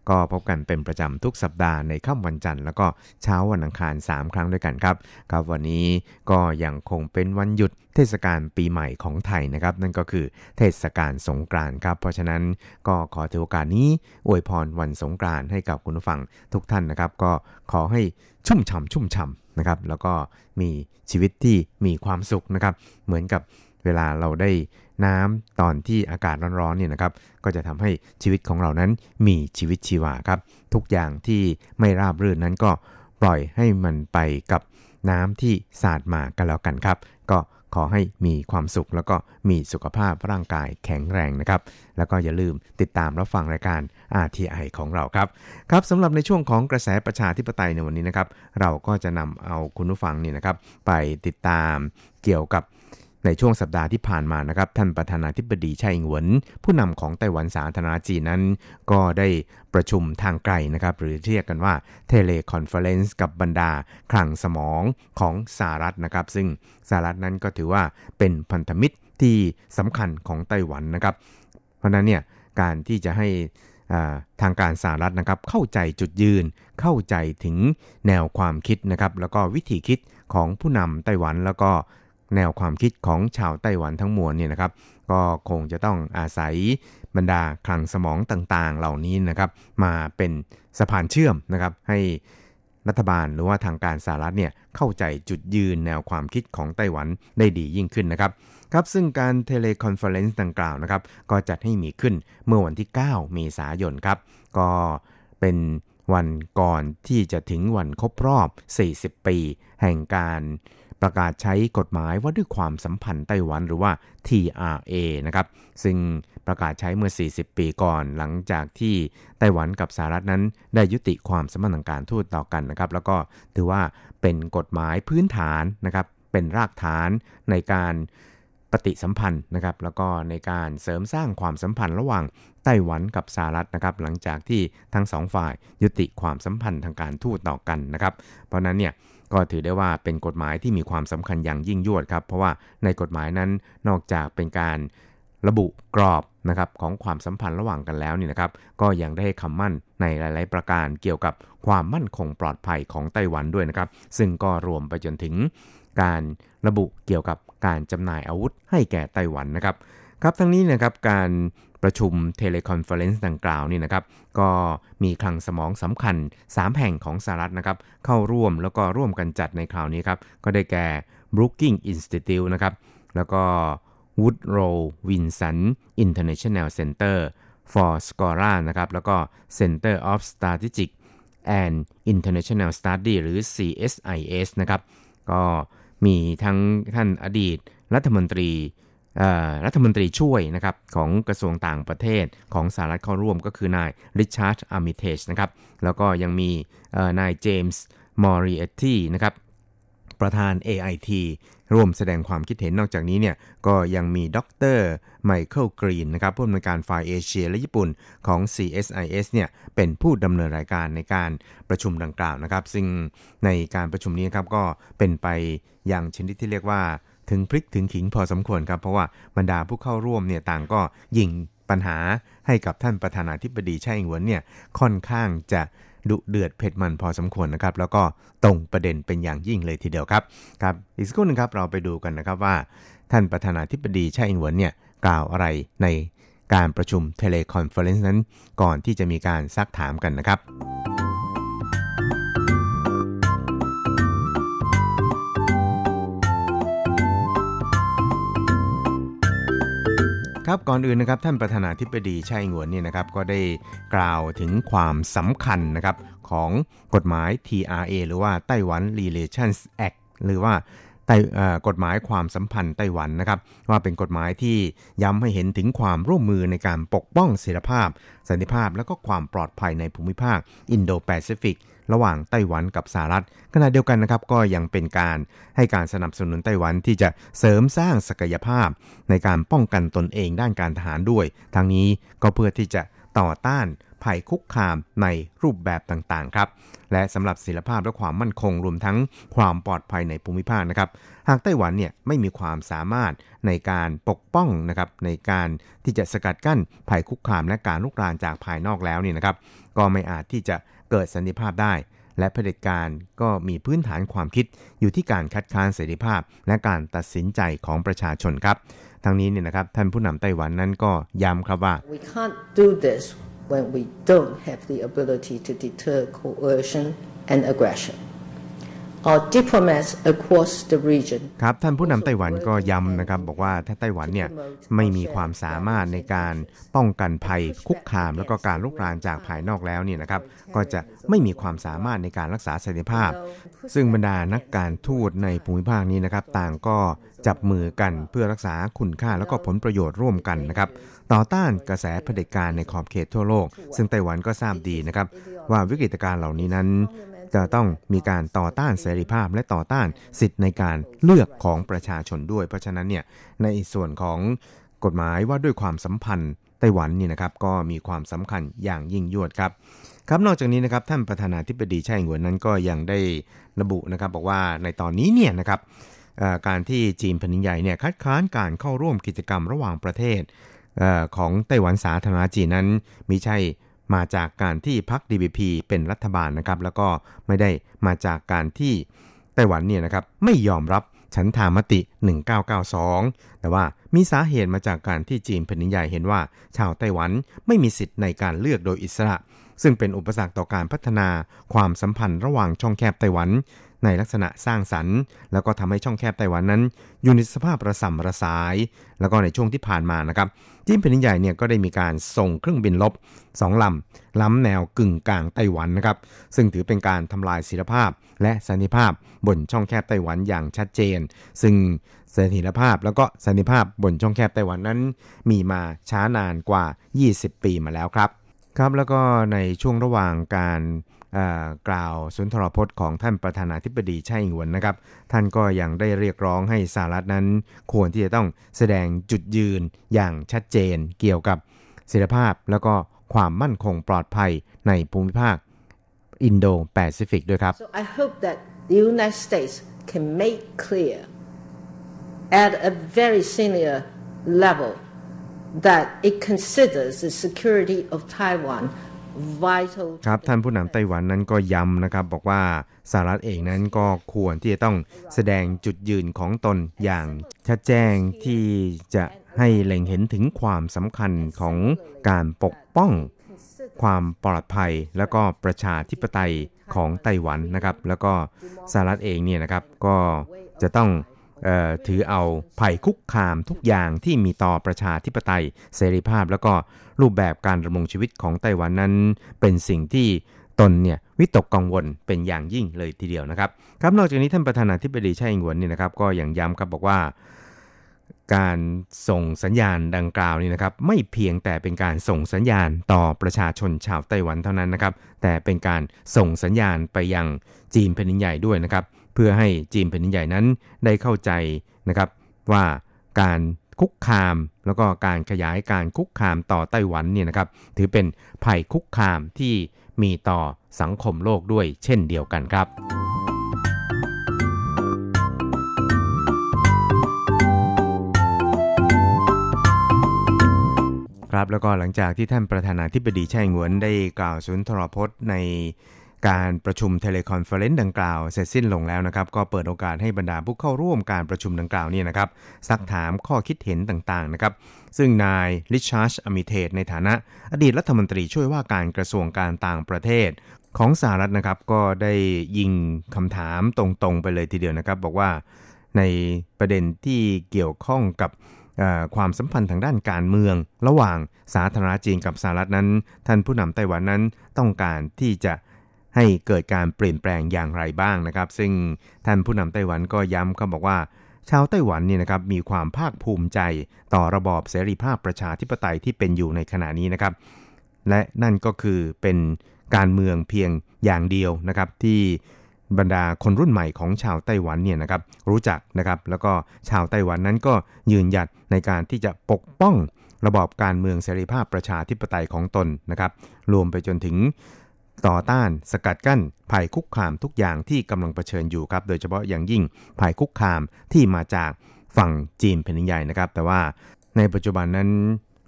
ก็พบกันเป็นประจำทุกสัปดาห์ในค่ำวันจันทร์แล้วก็เช้าวันอังคาร 3 ครั้งด้วยกันครับครับวันนี้ก็ยังคงเป็นวันหยุดเทศกาลปีใหม่ของไทยนะครับ นั่นก็คือเทศกาลสงกรานต์ครับ เพราะฉะนั้นก็ขอถือโอกาสนี้อวยพรวันสงกรานต์ให้กับคุณผู้ฟังทุกท่านนะครับ ก็ขอให้ชุ่มฉ่ำชุ่มฉ่ำนะครับ แล้วก็มีชีวิตที่มีความสุขนะครับ เหมือนกับเวลาเราได้ น้ำตอนที่อากาศร้อนๆเนี่ยนะครับก็จะทำให้ชีวิตของเรานั้นมีชีวิตชีวาครับ ทุกอย่างที่ไม่ราบรื่นนั้นก็ปล่อยให้มันไปกับน้ำที่สาดมากันแล้วกันครับ ก็ขอให้มีความสุขแล้วก็มีสุขภาพร่างกายแข็งแรงนะครับ แล้วก็อย่าลืมติดตามรับฟังรายการ RTI ของเราครับ ครับสำหรับในช่วงของกระแสประชาธิปไตยในวันนี้นะครับ เราก็จะนำเอาคุณผู้ฟังนี่นะครับ ไปติดตามเกี่ยวกับ ในช่วงสัปดาห์ที่ผ่านมานะครับท่านประธานาธิบดีไช่อิงเหวิน ผู้นำของไต้หวันสาธารณรัฐจีนนั้น ก็ได้ประชุมทางไกลนะครับหรือเรียกกันว่า teleconference กับบรรดาคลังสมองของสหรัฐนะครับ ซึ่งสหรัฐนั้นก็ถือว่าเป็นพันธมิตรที่สำคัญของไต้หวันนะครับ เพราะนั้นเนี่ยการที่จะให้ทางการสหรัฐนะครับเข้าใจจุดยืน เข้าใจถึงแนวความคิดนะครับ แล้วก็วิธีคิดของผู้นำไต้หวันแล้วก็ แนวความคิดของชาวไต้หวันทั้งมวลเนี่ยนะครับ ก็คงจะต้องอาศัยบรรดาคลังสมองต่างๆ เหล่านี้นะครับ มาเป็นสะพานเชื่อมนะครับ ให้รัฐบาลหรือว่าทางการสหรัฐเนี่ยเข้าใจจุดยืนแนวความคิดของไต้หวันได้ดียิ่งขึ้นนะครับครับซึ่งการ teleconference ดังกล่าวนะครับ ก็จัดให้มีขึ้นเมื่อวันที่ 9 เมษายนครับ ก็เป็นวันก่อนที่จะถึงวันครบรอบ 40 ปี แห่งการ ประกาศใช้กฎหมายว่าด้วยความสัมพันธ์ไต้หวันหรือว่า TRA นะครับ ซึ่งประกาศใช้เมื่อ 40 ปีก่อนหลังจากที่ไต้หวันกับสหรัฐนั้นได้ยุติความสัมพันธ์ทางการทูตต่อกันนะครับ แล้วก็ถือว่าเป็นกฎหมายพื้นฐานนะครับ เป็นรากฐานในการปฏิสัมพันธ์นะครับ แล้วก็ในการเสริมสร้างความสัมพันธ์ระหว่างไต้หวันกับสหรัฐนะครับ หลังจากที่ทั้งสองฝ่ายยุติความสัมพันธ์ทางการทูตต่อกันนะครับ เพราะนั้นเนี่ย ก็ถือได้ว่าเป็นกฎหมายที่มีความสำคัญอย่างยิ่งยวดครับ เพราะว่าในกฎหมายนั้นนอกจากเป็นการระบุกรอบนะครับของความสัมพันธ์ระหว่างกันแล้วนี่นะครับ ก็ยังได้คำมั่นในหลาย ๆ ประการเกี่ยวกับความมั่นคงปลอดภัยของไต้หวันด้วยนะครับ ซึ่งก็รวมไปจนถึงการระบุเกี่ยวกับการจำหน่ายอาวุธให้แก่ไต้หวันนะครับ ครับทั้งนี้นะครับการ ประชุม teleconference ดังกล่าวนี่นะครับก็มีคลังสมองสำคัญ 3 แห่งของสหรัฐนะครับเข้าร่วมแล้วก็ร่วมกันจัดในคราวนี้ครับก็ได้แก่ Brookings Institute นะครับแล้วก็ Woodrow Wilson International Center for Scholar นะครับแล้วก็ Center of Strategic and International Study หรือ CSIS นะครับก็มีทั้งท่านอดีตรัฐมนตรี รัฐมนตรีช่วยนะครับของกระทรวงต่างประเทศของสหรัฐเข้าร่วมก็คือนายริชาร์ดอาร์มิเทจนะครับแล้วก็ยังมีนายเจมส์โมริอาร์ตีนะครับประธาน AIT ร่วมแสดงความคิดเห็นนอกจากนี้เนี่ยก็ยังมีดรไมเคิลกรีนนะครับผู้อำนวยการฝ่ายเอเชียและญี่ปุ่นของ CSIS เนี่ยเป็นผู้ดำเนินรายการในการประชุมดังกล่าวนะครับ ซึ่งในการประชุมนี้ครับก็เป็นไปอย่างชนิดที่เรียกว่า ถึงพริกถึงขิงพอสมควรครับ เพราะว่าบรรดาผู้เข้าร่วมเนี่ยต่างก็ยิงปัญหาให้กับท่านประธานาธิบดีไช่อิงหวนเนี่ยค่อนข้างจะดุเดือดเผ็ดมันพอสมควรนะครับ แล้วก็ตรงประเด็นเป็นอย่างยิ่งเลยทีเดียวครับครับอีกสักครู่นึงครับเราไปดูกันนะครับว่า ท่านประธานาธิบดีไช่อิงเหวินเนี่ยกล่าวอะไรในการประชุม teleconference นั้น ก่อนที่จะมีการซักถามกันนะครับ ครับก่อนอื่นนะครับท่านประธานาธิบดีไช่อิงเหวินเนี่ยนะครับก็ได้กล่าวถึงความสำคัญนะครับของกฎหมาย TRA หรือว่าไต้หวัน Relations Act หรือว่าไต้กฎหมายความสัมพันธ์ไต้หวันนะครับ ว่าเป็นกฎหมายที่ย้ำให้เห็นถึงความร่วมมือในการปกป้องเสรีภาพ สันติภาพและก็ความปลอดภัยในภูมิภาคอินโดแปซิฟิก ระหว่างไต้หวันกับสหรัฐ ขณะเดียวกันนะครับก็ยังเป็นการให้การสนับสนุนไต้หวันที่จะเสริมสร้างศักยภาพ ในการป้องกันตนเองด้านการทหารด้วยทางนี้ก็เพื่อที่จะต่อต้านภัยคุกคามในรูปแบบต่างๆครับ และสำหรับศิลภาพและความมั่นคงรวมทั้งความปลอดภัยในภูมิภาคนะครับ หากไต้หวันเนี่ยไม่มีความสามารถในการปกป้องนะครับในการที่จะสกัดกั้นภัยคุกคามและการลุกรานจากภายนอกแล้วนี่นะครับ ก็ไม่อาจที่จะ เกิดสันติภาพได้ และเผด็จการก็มีพื้นฐานความคิดอยู่ที่การคัดค้านเสรีภาพ และการตัดสินใจของประชาชนครับทางนี้เนี่ยนะครับท่านผู้นำไต้หวันนั้นก็ย้ำครับว่า We can't do this when we don't have the ability to deter coercion and aggression. Or diplomats across the region ครับท่านผู้นำไต้หวันก็ย้ำนะครับบอกว่าถ้าไต้หวันเนี่ยไม่มีความสามารถในการป้องกันภัยคุกคาม แล้วก็การลุกรานจากภายนอกแล้วเนี่ยนะครับก็จะไม่มีความสามารถในการรักษาสันติภาพ ซึ่งบรรดานักการทูตในภูมิภาคนี้นะครับต่างก็จับมือกันเพื่อรักษาคุณค่าแล้วก็ผลประโยชน์ร่วมกันนะครับต่อต้านกระแสเผด็จการในขอบเขตทั่วโลก ซึ่งไต้หวันก็ทราบดีนะครับว่าวิกฤตการณ์เหล่านี้นั้น จะต้องมีการต่อต้านเสรีภาพและต่อต้านสิทธิ์ในการเลือกของประชาชนด้วย เพราะฉะนั้นเนี่ยในส่วนของกฎหมายว่าด้วยความสัมพันธ์ไต้หวันนี่นะครับก็มีความสำคัญอย่างยิ่งยวดครับครับนอกจากนี้นะครับท่านประธานาธิบดีไช่หงวนนั้นก็ยังได้ระบุนะครับบอกว่าในตอนนี้เนี่ยนะครับการที่จีนแผ่นดินใหญ่เนี่ยคัดค้านการเข้าร่วมกิจกรรมระหว่างประเทศของไต้หวันสาธารณจีนนั้นมีใช่ มาจากการที่พรรค DPP เป็นรัฐบาลนะครับ แล้วก็ไม่ได้มาจากการที่ไต้หวันเนี่ยนะครับไม่ยอมรับฉันทามติ 1992 แต่ว่ามีสาเหตุมาจากการที่จีนแผ่นดินใหญ่เห็นว่า ชาวไต้หวันไม่มีสิทธิ์ในการเลือกโดยอิสระ ซึ่งเป็นอุปสรรคต่อการพัฒนาความสัมพันธ์ระหว่างช่องแคบไต้หวัน ในลักษณะสร้างสรรค์ แล้วก็ทำให้ช่องแคบไต้หวันนั้น อยู่ในสภาพระสำระสาย แล้วก็ในช่วงที่ผ่านมานะครับจีนแผ่นดินใหญ่เนี่ยก็ได้มีการส่งเครื่องบินลบ2ลำล้ำแนวกึ่งกลางไต้หวันนะครับ ซึ่งถือเป็นการทำลายศิลภาพและสันติภาพบนช่องแคบไต้หวันอย่างชัดเจน ซึ่งเสถียรภาพแล้วก็สันติภาพบนช่องแคบไต้หวันนั้น มีมาช้านานกว่า 20 ปีมาแล้วครับครับแล้วก็ในช่วงระหว่างการ กล่าวสุนทรพจน์ของท่านประธานาธิบดีไช่หวนนะครับ ท่านก็ยังได้เรียกร้องให้สหรัฐนั้น ควรที่จะต้องแสดงจุดยืนอย่างชัดเจนเกี่ยวกับศิลภาพแล้วก็ความมั่นคงปลอดภัยในภูมิภาคอินโดแปซิฟิกด้วยครับ so I hope that the United States can make clear at a very senior level that it considers the security of Taiwan ครับ ท่านผู้นำไต้หวันนั้นก็ย้ำนะครับ บอกว่าสหรัฐเองนั้นก็ควรที่จะต้องแสดงจุดยืนของตนอย่างชัดแจ้งที่จะให้เล็งเห็นถึงความสำคัญของการปกป้อง ความปลอดภัยแล้วก็ประชาธิปไตยของไต้หวันนะครับ แล้วก็สหรัฐเองเนี่ยนะครับก็จะต้อง ถือเอาภัยคุกคามทุกอย่างที่มีต่อประชาธิปไตย เสรีภาพแล้วก็รูปแบบการดำรงชีวิตของไต้หวันนั้น เป็นสิ่งที่ตนเนี่ยวิตกกังวลเป็นอย่างยิ่งเลยทีเดียวนะครับครับนอกจากนี้ท่านประธานาธิบดีไช่อิงหวนนี่นะครับ ก็อย่างย้ำครับบอกว่า การส่งสัญญาณดังกล่าวนี่นะครับ ไม่เพียงแต่เป็นการส่งสัญญาณต่อประชาชนชาวไต้หวันเท่านั้นนะครับ แต่เป็นการส่งสัญญาณไปยังจีนแผ่นดินใหญ่ด้วยนะครับ เพื่อให้จีนแผ่นดินใหญ่นั้นได้เข้าใจนะครับว่าการคุกคามแล้วก็การขยายการคุกคามต่อไต้หวันเนี่ยนะครับถือเป็นภัยคุกคามที่มีต่อสังคมโลกด้วยเช่นเดียวกันครับ ครับแล้วก็หลังจากที่ท่านประธานาธิบดีไช่อิงเหวินได้กล่าวสุนทรพจน์ใน การประชุม teleconference ดังกล่าวเสร็จสิ้นลงแล้วนะครับ ก็เปิดโอกาสให้บรรดาผู้เข้าร่วมการประชุมดังกล่าวนี่นะครับซักถามข้อคิดเห็นต่างๆนะครับ ซึ่งนายริชาร์ดอาร์มิเทจในฐานะอดีตรัฐมนตรีช่วยว่าการกระทรวงการต่างประเทศของสหรัฐนะครับก็ได้ยิงคำถามตรงๆไปเลยทีเดียวนะครับ บอกว่าในประเด็นที่เกี่ยวข้องกับความสัมพันธ์ทางด้านการเมือง ระหว่างสาธารณจีนกับสหรัฐนั้น ท่านผู้นำไต้หวันนั้นต้องการที่จะ ให้เกิดการเปลี่ยนแปลงอย่างไรบ้างนะครับ ซึ่งท่านผู้นำไต้หวันก็ย้ำเขาบอกว่า ชาวไต้หวันเนี่ยนะครับมีความภาคภูมิใจต่อระบอบเสรีภาพประชาธิปไตยที่เป็นอยู่ในขณะนี้นะครับ และนั่นก็คือเป็นการเมืองเพียงอย่างเดียวนะครับที่บรรดาคนรุ่นใหม่ของชาวไต้หวันเนี่ยนะครับรู้จักนะครับ แล้วก็ชาวไต้หวันนั้นก็ยืนหยัดในการที่จะปกป้องระบอบการเมืองเสรีภาพประชาธิปไตยของตนนะครับ รวมไปจนถึง ต่อต้านสกัดกั้นภัยคุกคามทุกอย่างที่กำลังเผชิญอยู่ครับโดยเฉพาะอย่างยิ่งภัยคุกคามที่มาจากฝั่งจีนแผ่นใหญ่นะครับ แต่ว่าในปัจจุบันนั้น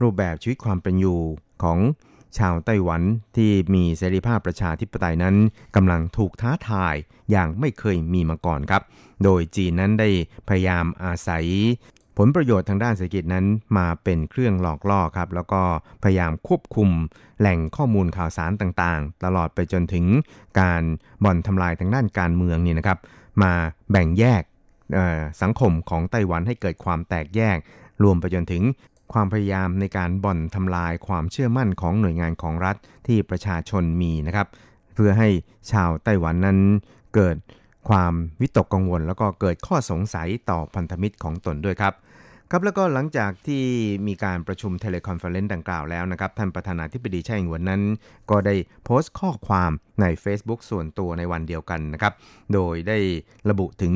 รูปแบบชีวิตความเป็นอยู่ของชาวไต้หวันที่มีเสรีภาพประชาธิปไตยนั้นกำลังถูกท้าทายอย่างไม่เคยมีมาก่อนครับ โดยจีนนั้นได้พยายามอาศัย ผลประโยชน์ทางด้านเศรษฐกิจนั้นมาเป็นเครื่องหลอกล่อครับ แล้วก็พยายามควบคุมแหล่งข้อมูลข่าวสารต่างๆ ตลอดไปจนถึงการบ่อนทำลายทางด้านการเมืองนี่นะครับ มาแบ่งแยกสังคมของไต้หวันให้เกิดความแตกแยก รวมไปจนถึงความพยายามในการบ่อนทำลายความเชื่อมั่นของหน่วยงานของรัฐที่ประชาชนมีนะครับ เพื่อให้ชาวไต้หวันนั้นเกิด ความวิตกกังวล แล้วก็เกิดข้อสงสัยต่อพันธมิตรของตนด้วยครับครับแล้วก็หลังจากที่มีการประชุม teleconference ดังกล่าวแล้วนะครับ ท่านประธานาธิบดีไช่อิงเหวินนั้น ก็ได้โพสต์ข้อความใน Facebook ส่วนตัวในวันเดียวกันนะครับ โดยได้ระบุถึง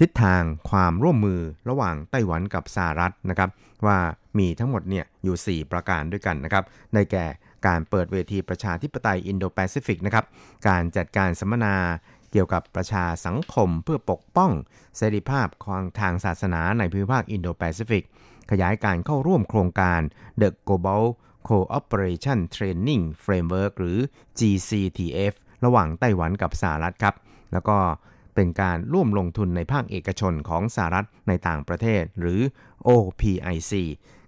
ทิศทางความร่วมมือระหว่างไต้หวันกับสหรัฐนะครับ ว่ามีทั้งหมดเนี่ยอยู่ 4 ประการด้วยกันนะครับได้แก่การเปิดเวทีประชาธิปไตยอินโดแปซิฟิกนะครับการจัดการสัมมนา เกี่ยวกับประชาสังคมเพื่อปกป้องเสรีภาพของทางศาสนาในภูมิภาคอินโดแปซิฟิก ขยายการเข้าร่วมโครงการ The Global Cooperation Training Framework หรือ GCTF ระหว่างไต้หวันกับสหรัฐครับ แล้วก็เป็นการร่วมลงทุนในภาคเอกชนของสหรัฐในต่างประเทศหรือ OPIC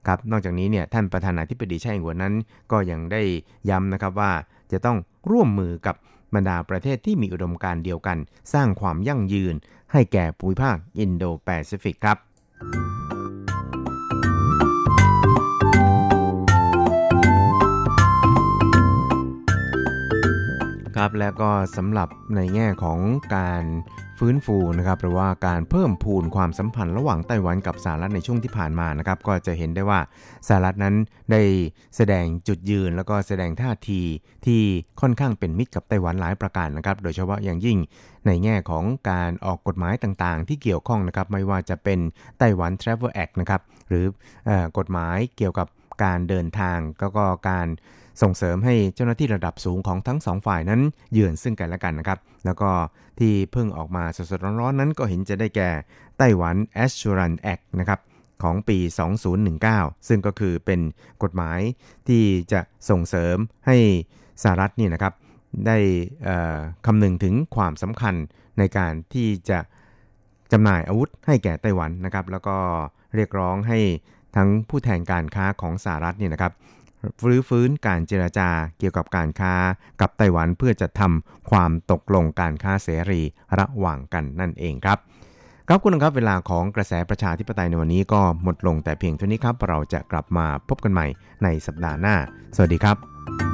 ครับ นอกจากนี้เนี่ยท่านประธานาธิบดีไช่อิงหวนั้น ก็ยังได้ย้ำนะครับว่าจะต้องร่วมมือกับ บรรดาประเทศที่มีอุดมการเดียวกัน สร้างความยั่งยืนให้แก่ภูมิภาคอินโดแปซิฟิกครับ ครับแล้วก็สำหรับในแง่ของการฟื้นฟูนะครับหรือว่าการเพิ่มพูนความสัมพันธ์ระหว่างไต้หวันกับสหรัฐในช่วงที่ผ่านมานะครับก็จะเห็นได้ว่าสหรัฐนั้นได้แสดงจุดยืน แล้วก็แสดงท่าทีที่ค่อนข้างเป็นมิตรกับไต้หวันหลายประการนะครับ โดยเฉพาะอย่างยิ่งในแง่ของการออกกฎหมายต่างๆ ที่เกี่ยวข้องนะครับไม่ว่าจะเป็นไต้หวัน Travel Act นะครับหรืออกฎหมายเกี่ยวกับการเดินทางก็การ ส่งเสริมให้เจ้าหน้าที่ระดับสูงของทั้งสองฝ่ายนั้นเยือนซึ่งกันและกันนะครับ แล้วก็ที่เพิ่งออกมาสดๆร้อนๆนั้นก็เห็นจะได้แก่ไต้หวัน Assurance Act นะครับของปี 2019 ซึ่งก็คือเป็นกฎหมายที่จะส่งเสริมให้สหรัฐนี่นะครับได้คำนึงถึงความสำคัญในการที่จะจำหน่ายอาวุธให้แก่ไต้หวันนะครับ แล้วก็เรียกร้องให้ทั้งผู้แทนการค้าของสหรัฐนี่นะครับ ฟื้นฟื้นการเจราจาเกี่ยวกับการค้ากับไต้หวันเพื่อจะทำความตกลงการค้าเสรีระหว่างกันนั่นเองครับครับคุณครับเวลาของกระแสประชาธิปไตยในวันนี้ก็หมดลงแต่เพียงเท่านี้ครับ เราจะกลับมาพบกันใหม่ในสัปดาห์หน้า สวัสดีครับ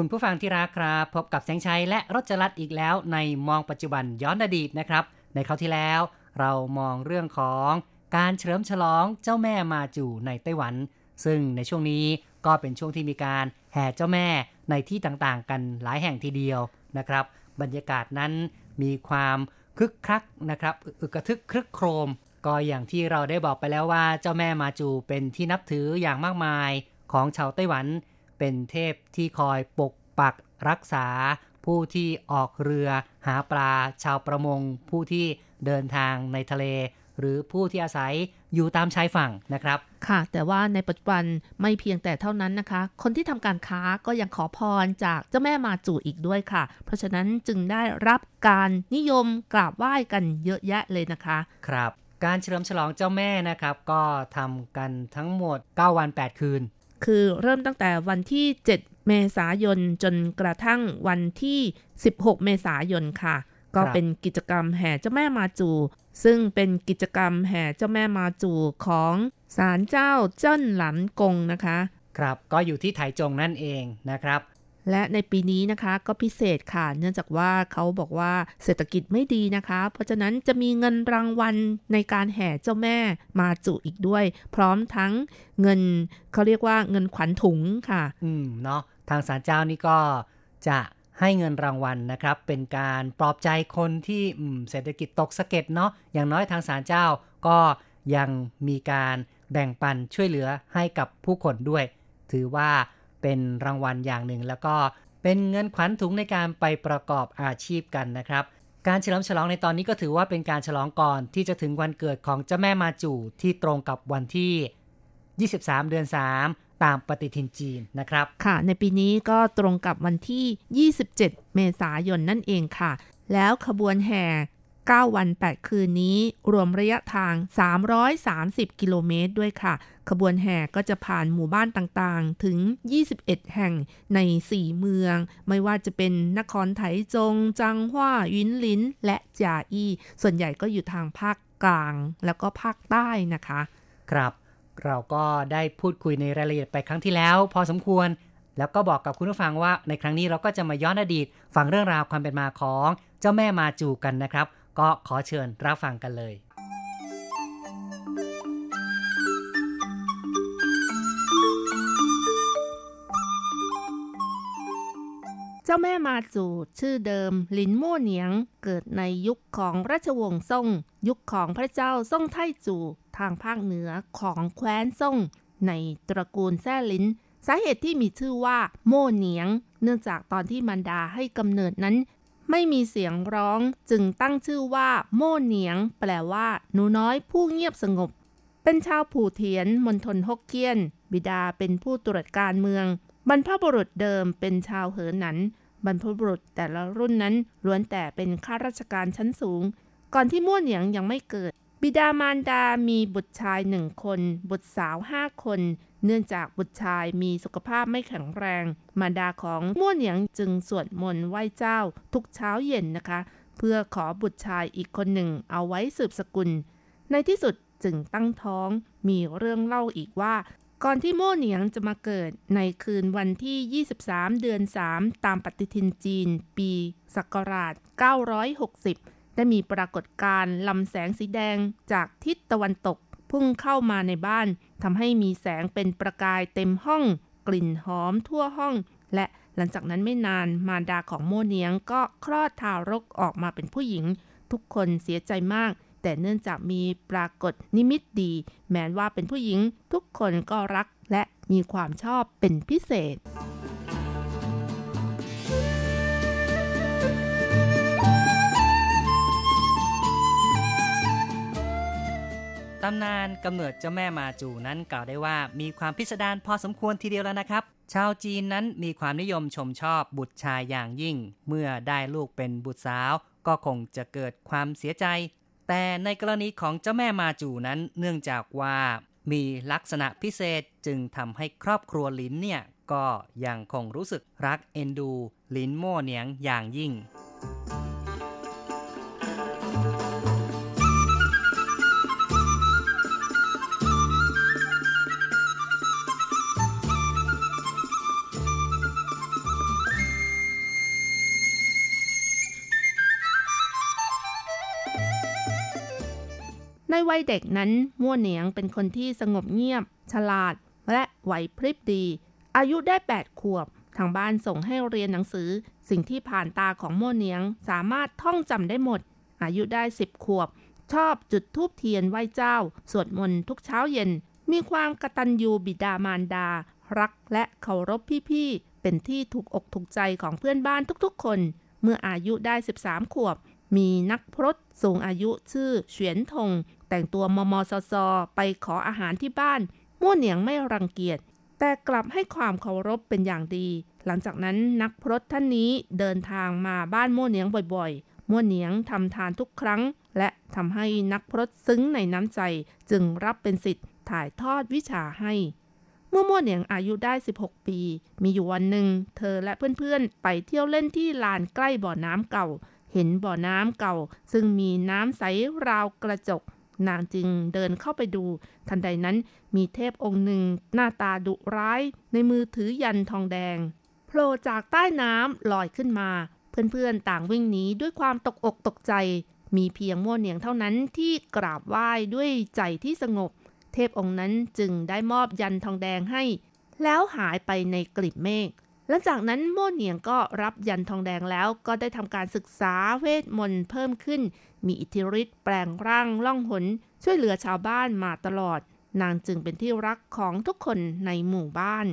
คุณผู้ฟังที่รักครับ พบกับแสงชัยและรจรัสอีกแล้วในมองปัจจุบันย้อนอดีตนะครับ ในคราวที่แล้ว เรามองเรื่องของการเฉลิมฉลองเจ้าแม่มาจูในไต้หวัน ซึ่งในช่วงนี้ก็เป็นช่วงที่มีการแห่เจ้าแม่ในที่ต่างๆ กันหลายแห่งทีเดียวนะครับ บรรยากาศนั้นมีความคึกคักนะครับอึกกระทึกครึกโครม ก็อย่างที่เราได้บอกไปแล้วว่าเจ้าแม่มาจูเป็นที่นับถืออย่างมากมายของชาวไต้หวัน เป็นเทพที่คอยปกปักรักษา ผู้ที่ออกเรือหาปลาชาวประมง ผู้ที่เดินทางในทะเล หรือผู้ที่อาศัยอยู่ตามชายฝั่งนะครับ ค่ะ แต่ว่าในปัจจุบันไม่เพียงแต่เท่านั้นนะคะ คนที่ทำการค้าก็ยังขอพรจากเจ้าแม่มาจูอีกด้วยค่ะ เพราะฉะนั้นจึงได้รับการนิยมกราบไหว้กันเยอะแยะเลยนะคะ ครับการเฉลิมฉลองเจ้าแม่นะครับ ก็ทำกันทั้งหมด 9 วัน 8 คืน คือเริ่มตั้งแต่วันที่ 7 เมษายนจนกระทั่งวันที่ 16 เมษายนค่ะ ก็เป็นกิจกรรมแห่เจ้าแม่มาจู ซึ่งเป็นกิจกรรมแห่เจ้าแม่มาจูของศาลเจ้าเจิ้นหลันกงนะคะ ครับก็อยู่ที่ไถจงนั่นเองนะครับ และในปีนี้นะคะก็พิเศษค่ะ เนื่องจากว่าเขาบอกว่าเศรษฐกิจไม่ดีนะคะ เพราะฉะนั้นจะมีเงินรางวัลในการแห่เจ้าแม่มาจุอีกด้วย พร้อมทั้งเงินเขาเรียกว่าเงินขวัญถุงค่ะ อืมเนาะทางศาลเจ้านี่ก็จะให้เงินรางวัลนะครับ เป็นการปลอบใจคนที่เศรษฐกิจตกสะเก็ดเนาะอย่างน้อยทางศาลเจ้าก็ยังมีการแบ่งปันช่วยเหลือให้กับผู้คนด้วย ถือว่า เป็นรางวัลอย่างหนึ่ง แล้วก็เป็นเงินขวัญถุงในการไปประกอบอาชีพกันนะครับ การเฉลิมฉลองในตอนนี้ก็ถือว่าเป็นการฉลองก่อนที่จะถึงวันเกิดของเจ้าแม่มาจูที่ตรงกับวันที่ 23 เดือน 3ตามปฏิทินจีนนะครับ ค่ะ ในปีนี้ก็ตรงกับวันที่ 27 เมษายนนั่นเองค่ะ แล้วขบวนแห่ 9 วัน 8 คืนนี้ รวมระยะทาง 330 กิโลเมตรด้วยค่ะ ขบวนแห่ก็จะผ่านหมู่บ้านต่างๆ ถึง 21 แห่งใน 4 เมือง ไม่ว่าจะเป็นนครไถจง จังหว้ายินลิน และจาอี้ ส่วนใหญ่ก็อยู่ทางภาคกลาง แล้วก็ภาคใต้นะคะ ครับ เราก็ได้พูดคุยในรายละเอียดไปครั้งที่แล้ว พอสมควร แล้วก็บอกกับคุณผู้ฟังว่าในครั้งนี้เราก็จะมาย้อนอดีต ฟังเรื่องราวความเป็นมาของเจ้าแม่มาจูกันนะครับ ก็ขอเชิญรับฟังกันเลยเจ้าแม่มาจูชื่อเดิมลินม่เหนียง เกิดในยุคของราชวงศ์ซ่ง ยุคของพระเจ้าซ่งไทจูทางภาคเหนือของแคว้นซ่ง ในตระกูลแซ่ลิน สาเหตุที่มีชื่อว่า โม่เหนียง เนื่องจากตอนที่มันดาให้กำเนิดนั้น ไม่มีเสียงร้องจึงตั้งชื่อว่าโม่เหนียง แปลว่าหนูน้อยผู้เงียบสงบ เป็นชาวผู่เทียนมณฑลฮกเกี้ยน บิดาเป็นผู้ตรวจการเมือง บรรพบุรุษเดิมเป็นชาวเหอหนัน บรรพบุรุษแต่ละรุ่นนั้นล้วนแต่เป็นข้าราชการชั้นสูง ก่อนที่ม่วนเหนียงยังไม่เกิด บิดามารดามีบุตรชายหนึ่งคน บุตรสาวห้าคน เนื่องจากบุตรชายมีสุขภาพไม่แข็งแรง มารดาของม่วนเหนียงจึงสวดมนต์ไหว้เจ้าทุกเช้าเย็นนะคะ เพื่อขอบุตรชายอีกคนหนึ่งเอาไว้สืบสกุล ในที่สุดจึงตั้งท้อง มีเรื่องเล่าอีกว่า ก่อนที่โม่เหนียงจะมาเกิดในคืนวันที่ 23 เดือน 3 ตามปฏิทินจีน ปีศักราช 960 ได้มีปรากฏการณ์ลำแสงสีแดงจากทิศตะวันตก พุ่งเข้ามาในบ้านทำให้มีแสงเป็นประกายเต็มห้อง กลิ่นหอมทั่วห้อง และหลังจากนั้นไม่นานมารดาของโมเนียงก็คลอดทารกออกมาเป็นผู้หญิง ทุกคนเสียใจมาก แต่เนื่องจากมีปรากฏนิมิตดี แม้ว่าเป็นผู้หญิง ทุกคนก็รักและมีความชอบเป็นพิเศษ ตำนานกำเนิดเจ้าแม่มาจูนั้นกล่าวได้ว่ามีความพิสดารพอสมควรทีเดียวแล้วนะครับ ชาวจีนนั้นมีความนิยมชมชอบบุตรชายอย่างยิ่ง เมื่อได้ลูกเป็นบุตรสาว ก็คงจะเกิดความเสียใจ แต่ในกรณีของเจ้าแม่มาจูนั้นเนื่องจากว่ามีลักษณะพิเศษจึงทำให้ครอบครัวลินเนี่ยก็ยังคงรู้สึกรักเอ็นดูลินโม่เนียงอย่างยิ่ง วัยเด็กนั้นมั่วเหนียงเป็นคนที่สงบเงียบ ฉลาด และไหวพริบดี อายุได้ 8 ขวบ ทางบ้านส่งให้เรียนหนังสือ สิ่งที่ผ่านตาของมั่วเหนียงสามารถท่องจำได้หมด อายุได้ 10 ขวบ ชอบจุดทูบเทียนไหว้เจ้า สวดมนต์ทุกเช้าเย็น มีความกตัญญูบิดามารดา รักและเคารพพี่ๆเป็นที่ถูกอกถูกใจของเพื่อนบ้านทุกๆ คน เมื่ออายุได้ 13 ขวบ มีนักพรตสูงอายุชื่อเฉียนทง แต่งตัวมมซซไปขออาหารที่บ้าน มั่วเหนียงไม่รังเกียจ แต่กลับให้ความเคารพเป็นอย่างดี หลังจากนั้นนักพรตท่านนี้เดินทางมาบ้านมั่วเหนียงบ่อยๆ มั่วเหนียงทำทานทุกครั้ง และทำให้นักพรตซึ้งในน้ำใจ จึงรับเป็นสิทธิ์ถ่ายทอดวิชาให้เมื่อมั่วเหนียงอายุได้ 16 ปี มีอยู่วันหนึ่ง เธอและเพื่อนๆ ไปเที่ยวเล่นที่ลานใกล้บ่อน้ำเก่า เห็นบ่อน้ำเก่า ซึ่งมีน้ำใสราวกระจก นางจึงเดินเข้าไปดู ทันใดนั้นมีเทพองค์หนึ่งหน้าตาดุร้าย ในมือถือยันทองแดงโผล่จากใต้น้ำลอยขึ้นมา เพื่อนๆต่างวิ่งหนีด้วยความตกอกตกใจ มีเพียงม่วเหนียงเท่านั้นที่กราบไหว้ด้วยใจที่สงบ เทพองค์นั้นจึงได้มอบยันทองแดงให้ แล้วหายไปในกลีบเมฆ หลังจากนั้นโม่เหนียงก็รับยันทองแดงแล้วก็ได้ทำการศึกษาเวทมนต์เพิ่มขึ้น มีอิทธิฤทธิ์แปลงร่างล่องหน ช่วยเหลือชาวบ้านมาตลอด นางจึงเป็นที่รักของทุกคนในหมู่บ้าน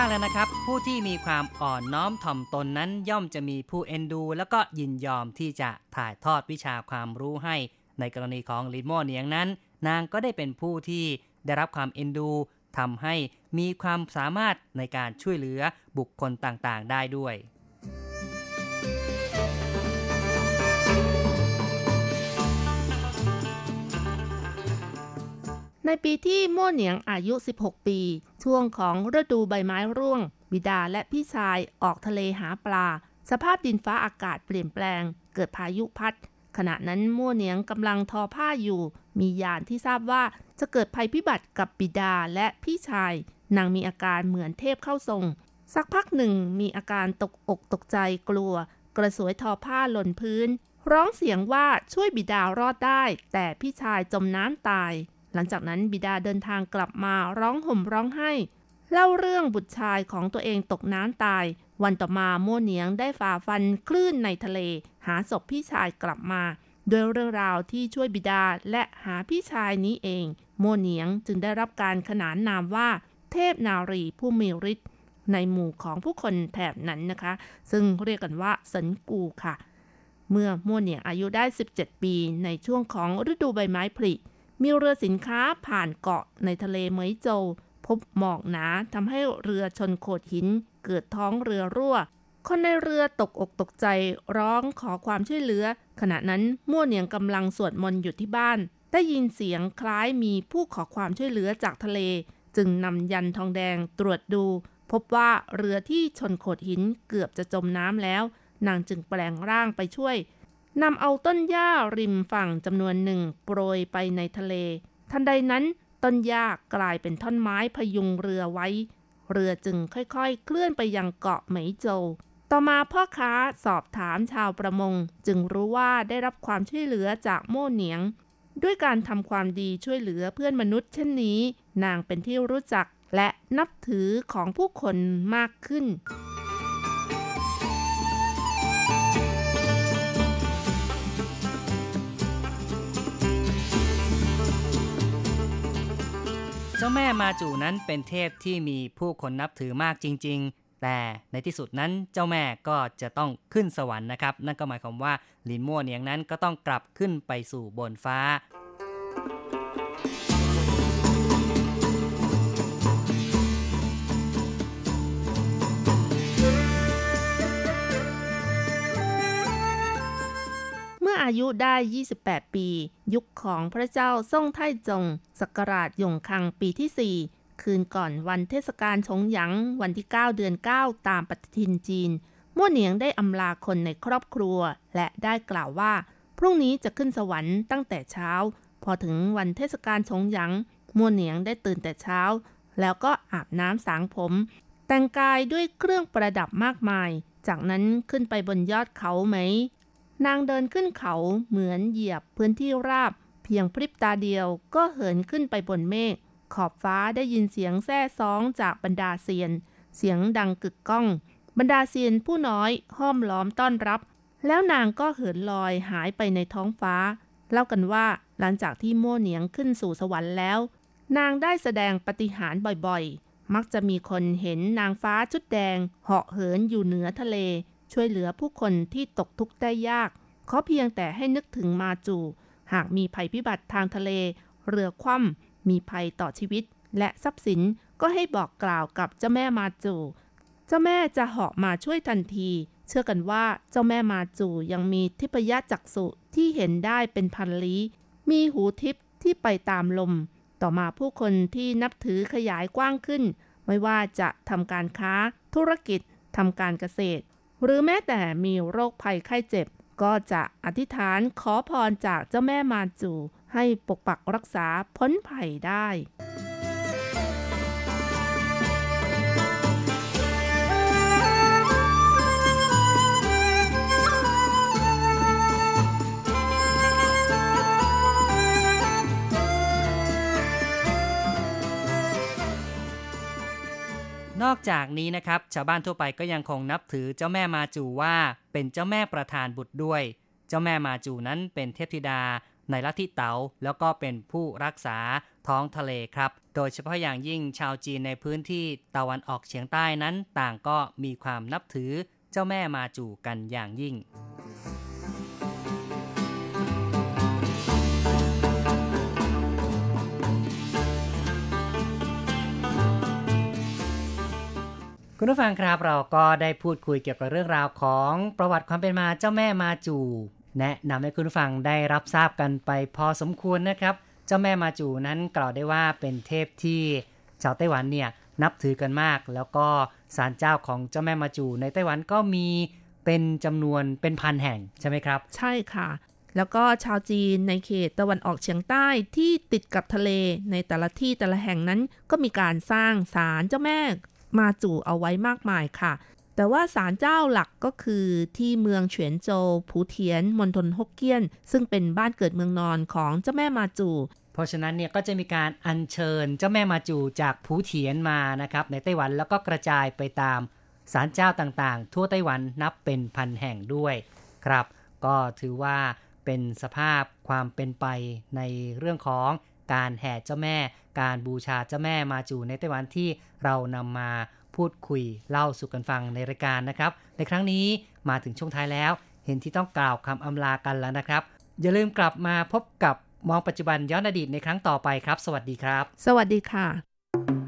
ว่าแล้วนะครับ ผู้ที่มีความอ่อนน้อมถ่อมตนนั้นย่อมจะมีผู้เอ็นดู แล้วก็ยินยอมที่จะถ่ายทอดวิชาความรู้ให้ ในกรณีของลินโมเนียงนั้น นางก็ได้เป็นผู้ที่ได้รับความเอ็นดูทำให้มีความสามารถในการช่วยเหลือบุคคลต่างๆ ได้ด้วย ในปีที่โม่เหนียงอายุ 16 ปี ช่วงของฤดูใบไม้ร่วง บิดาและพี่ชายออกทะเลหาปลา สภาพดินฟ้าอากาศเปลี่ยนแปลง เกิดพายุพัด ขณะนั้นโม่เหนียงกำลังทอผ้าอยู่ มียานที่ทราบว่าจะเกิดภัยพิบัติกับบิดาและพี่ชาย นางมีอาการเหมือนเทพเข้าทรง สักพักหนึ่งมีอาการตกอกตกใจกลัว กระสวยทอผ้าหล่นพื้น ร้องเสียงว่าช่วยบิดารอดได้ แต่พี่ชายจมน้ำตาย หลังจากนั้นบิดาเดินทางกลับมาร้องห่มร้องไห้ เล่าเรื่องบุตรชายของตัวเองตกน้ำตาย วันต่อมาโม่เหนียงได้ฝ่าฟันคลื่นในทะเล หาศพพี่ชายกลับมาโดยเรื่องราวที่ช่วยบิดาและหาพี่ชายนี้เอง โมเหนียงจึงได้รับการขนานนามว่า เทพนารีผู้มีฤทธิ์ในหมู่ของผู้คนแถบนั้นนะคะ ซึ่งเรียกกันว่าสันกูค่ะ เมื่อโมเหนียงอายุได้ 17 ปีในช่วงของฤดูใบไม้ผลิ มีเรือสินค้าผ่านเกาะในทะเลเหมยโจวพบหมอกหนาทำให้เรือชนโขดหิน เกิดท้องเรือรั่ว คนในเรือตกอกตกใจร้องขอความช่วยเหลือ ขณะนั้นมั่วเหนียงกำลังสวดมนต์อยู่ที่บ้าน ได้ยินเสียงคล้ายมีผู้ขอความช่วยเหลือจากทะเล จึงนำยันทองแดงตรวจดู พบว่าเรือที่ชนโขดหินเกือบจะจมน้ำแล้ว นางจึงแปลงร่างไปช่วย นำเอาต้นหญ้าริมฝั่งจำนวนหนึ่งโปรยไปในทะเล ทันใดนั้นต้นหญ้ากลายเป็นท่อนไม้พยุงเรือไว้ เรือจึงค่อยๆ เคลื่อนไปยังเกาะเหมโจวต่อมาพ่อค้าสอบถามชาวประมง จึงรู้ว่าได้รับความช่วยเหลือจากโม่เหนียง ด้วยการทำความดีช่วยเหลือเพื่อนมนุษย์เช่นนี้ นางเป็นที่รู้จักและนับถือของผู้คนมากขึ้น เจ้าแม่มาจูนั้นเป็นเทพที่มีผู้คนนับถือมากจริง ๆ แต่ในที่สุดนั้นเจ้าแม่ก็จะต้องขึ้นสวรรค์นะครับ นั่นก็หมายความว่าลินมั่วเนียงนั้นก็ต้องกลับขึ้นไปสู่บนฟ้า อายุได้ 28 ปี ยุคของพระเจ้าซ่งไท่จงสกราชยงคังปีที่ 4 คืนก่อนวันเทศกาลชงหยางวันที่ 9 เดือน 9 ตามปฏิทินจีน มั่วเหนียงได้อำลาคนในครอบครัว และได้กล่าวว่า พรุ่งนี้จะขึ้นสวรรค์ตั้งแต่เช้า พอถึงวันเทศกาลชงหยางมั่วเหนียงได้ตื่นแต่เช้า แล้วก็อาบน้ำสางผม แต่งกายด้วยเครื่องประดับมากมาย จากนั้นขึ้นไปบนยอดเขาไหม นางเดินขึ้นเขาเหมือนเหยียบพื้นที่ราบ เพียงพริบตาเดียวก็เหินขึ้นไปบนเมฆขอบฟ้าได้ยินเสียงแซ่ซ้องจากบรรดาเซียน เสียงดังกึกก้อง บรรดาเซียนผู้น้อยห้อมล้อมต้อนรับ แล้วนางก็เหินลอยหายไปในท้องฟ้า เล่ากันว่าหลังจากที่โม่เหนียงขึ้นสู่สวรรค์แล้ว นางได้แสดงปฏิหารบ่อยๆ มักจะมีคนเห็นนางฟ้าชุดแดง เหาะเหินอยู่เหนือทะเล ช่วยเหลือผู้คนที่ตกทุกข์ได้ยาก ขอเพียงแต่ให้นึกถึงมาจู หากมีภัยพิบัติทางทะเล เรือคว่ำมีภัยต่อชีวิต และทรัพย์สินก็ให้บอกกล่าวกับเจ้าแม่มาจู เจ้าแม่จะเหาะมาช่วยทันที เชื่อกันว่าเจ้าแม่มาจูยังมีทิพยจักษุที่เห็นได้เป็นพันลี้ มีหูทิพย์ที่ไปตามลม ต่อมาผู้คนที่นับถือขยายกว้างขึ้น ไม่ว่าจะทำการค้า ธุรกิจทำการเกษตร หรือแม้แต่มีโรคภัยไข้เจ็บ ก็จะอธิษฐานขอพรจากเจ้าแม่มาจู ให้ปกปักรักษาพ้นภัยได้ นอกจากนี้นะครับชาวบ้านทั่วไปก็ยังคงนับถือเจ้าแม่มาจูว่า เป็นเจ้าแม่ประธานบุตรด้วย เจ้าแม่มาจูนั้นเป็นเทพธิดา ในลัทธิเต๋าแล้วก็เป็นผู้รักษาท้องทะเลครับ โดยเฉพาะอย่างยิ่งชาวจีนในพื้นที่ตะวันออกเฉียงใต้นั้น ต่างก็มีความนับถือเจ้าแม่มาจูกันอย่างยิ่ง คุณผู้ฟังครับเราก็ได้พูดคุยเกี่ยวกับเรื่องราวของประวัติความเป็นมาเจ้าแม่มาจู แนะนำให้คุณผู้ฟังได้รับทราบกันไปพอสมควรนะครับ เจ้าแม่มาจูนั้นกล่าวได้ว่าเป็นเทพที่ชาวไต้หวันเนี่ยนับถือกันมาก แล้วก็ศาลเจ้าของเจ้าแม่มาจู ในไต้หวันก็มีเป็นจำนวนเป็นพันแห่งใช่ไหมครับ ใช่ค่ะ แล้วก็ชาวจีนในเขตตะวันออกเฉียงใต้ที่ติดกับทะเลในแต่ละที่แต่ละแห่งนั้นก็มีการสร้างศาลเจ้าแม่ มาจู่เอาไว้มากมายค่ะ แต่ว่าศาลเจ้าหลักก็คือที่เมืองเฉียนโจวผูเทียนมณฑลฮกเกี้ยน ซึ่งเป็นบ้านเกิดเมืองนอนของเจ้าแม่มาจู่เพราะฉะนั้นเนี่ยก็จะมีการอัญเชิญเจ้าแม่มาจูจากผูเถียนมานะครับในไต้หวันแล้วก็กระจายไปตามศาลเจ้าต่างๆ ทั่วไต้หวันนับเป็นพันแห่งด้วยครับ ก็ถือว่าเป็นสภาพความเป็นไปในเรื่องของการแห่เจ้าแม่ การบูชาเจ้าแม่มาจูในไต้หวันที่เรานำมาพูดคุยเล่าสู่กันฟังในรายการนะครับ ในครั้งนี้มาถึงช่วงท้ายแล้ว เห็นที่ต้องกล่าวคำอำลากันแล้วนะครับ อย่าลืมกลับมาพบกับมองปัจจุบันย้อนอดีตในครั้งต่อไปครับ สวัสดีครับ สวัสดีค่ะ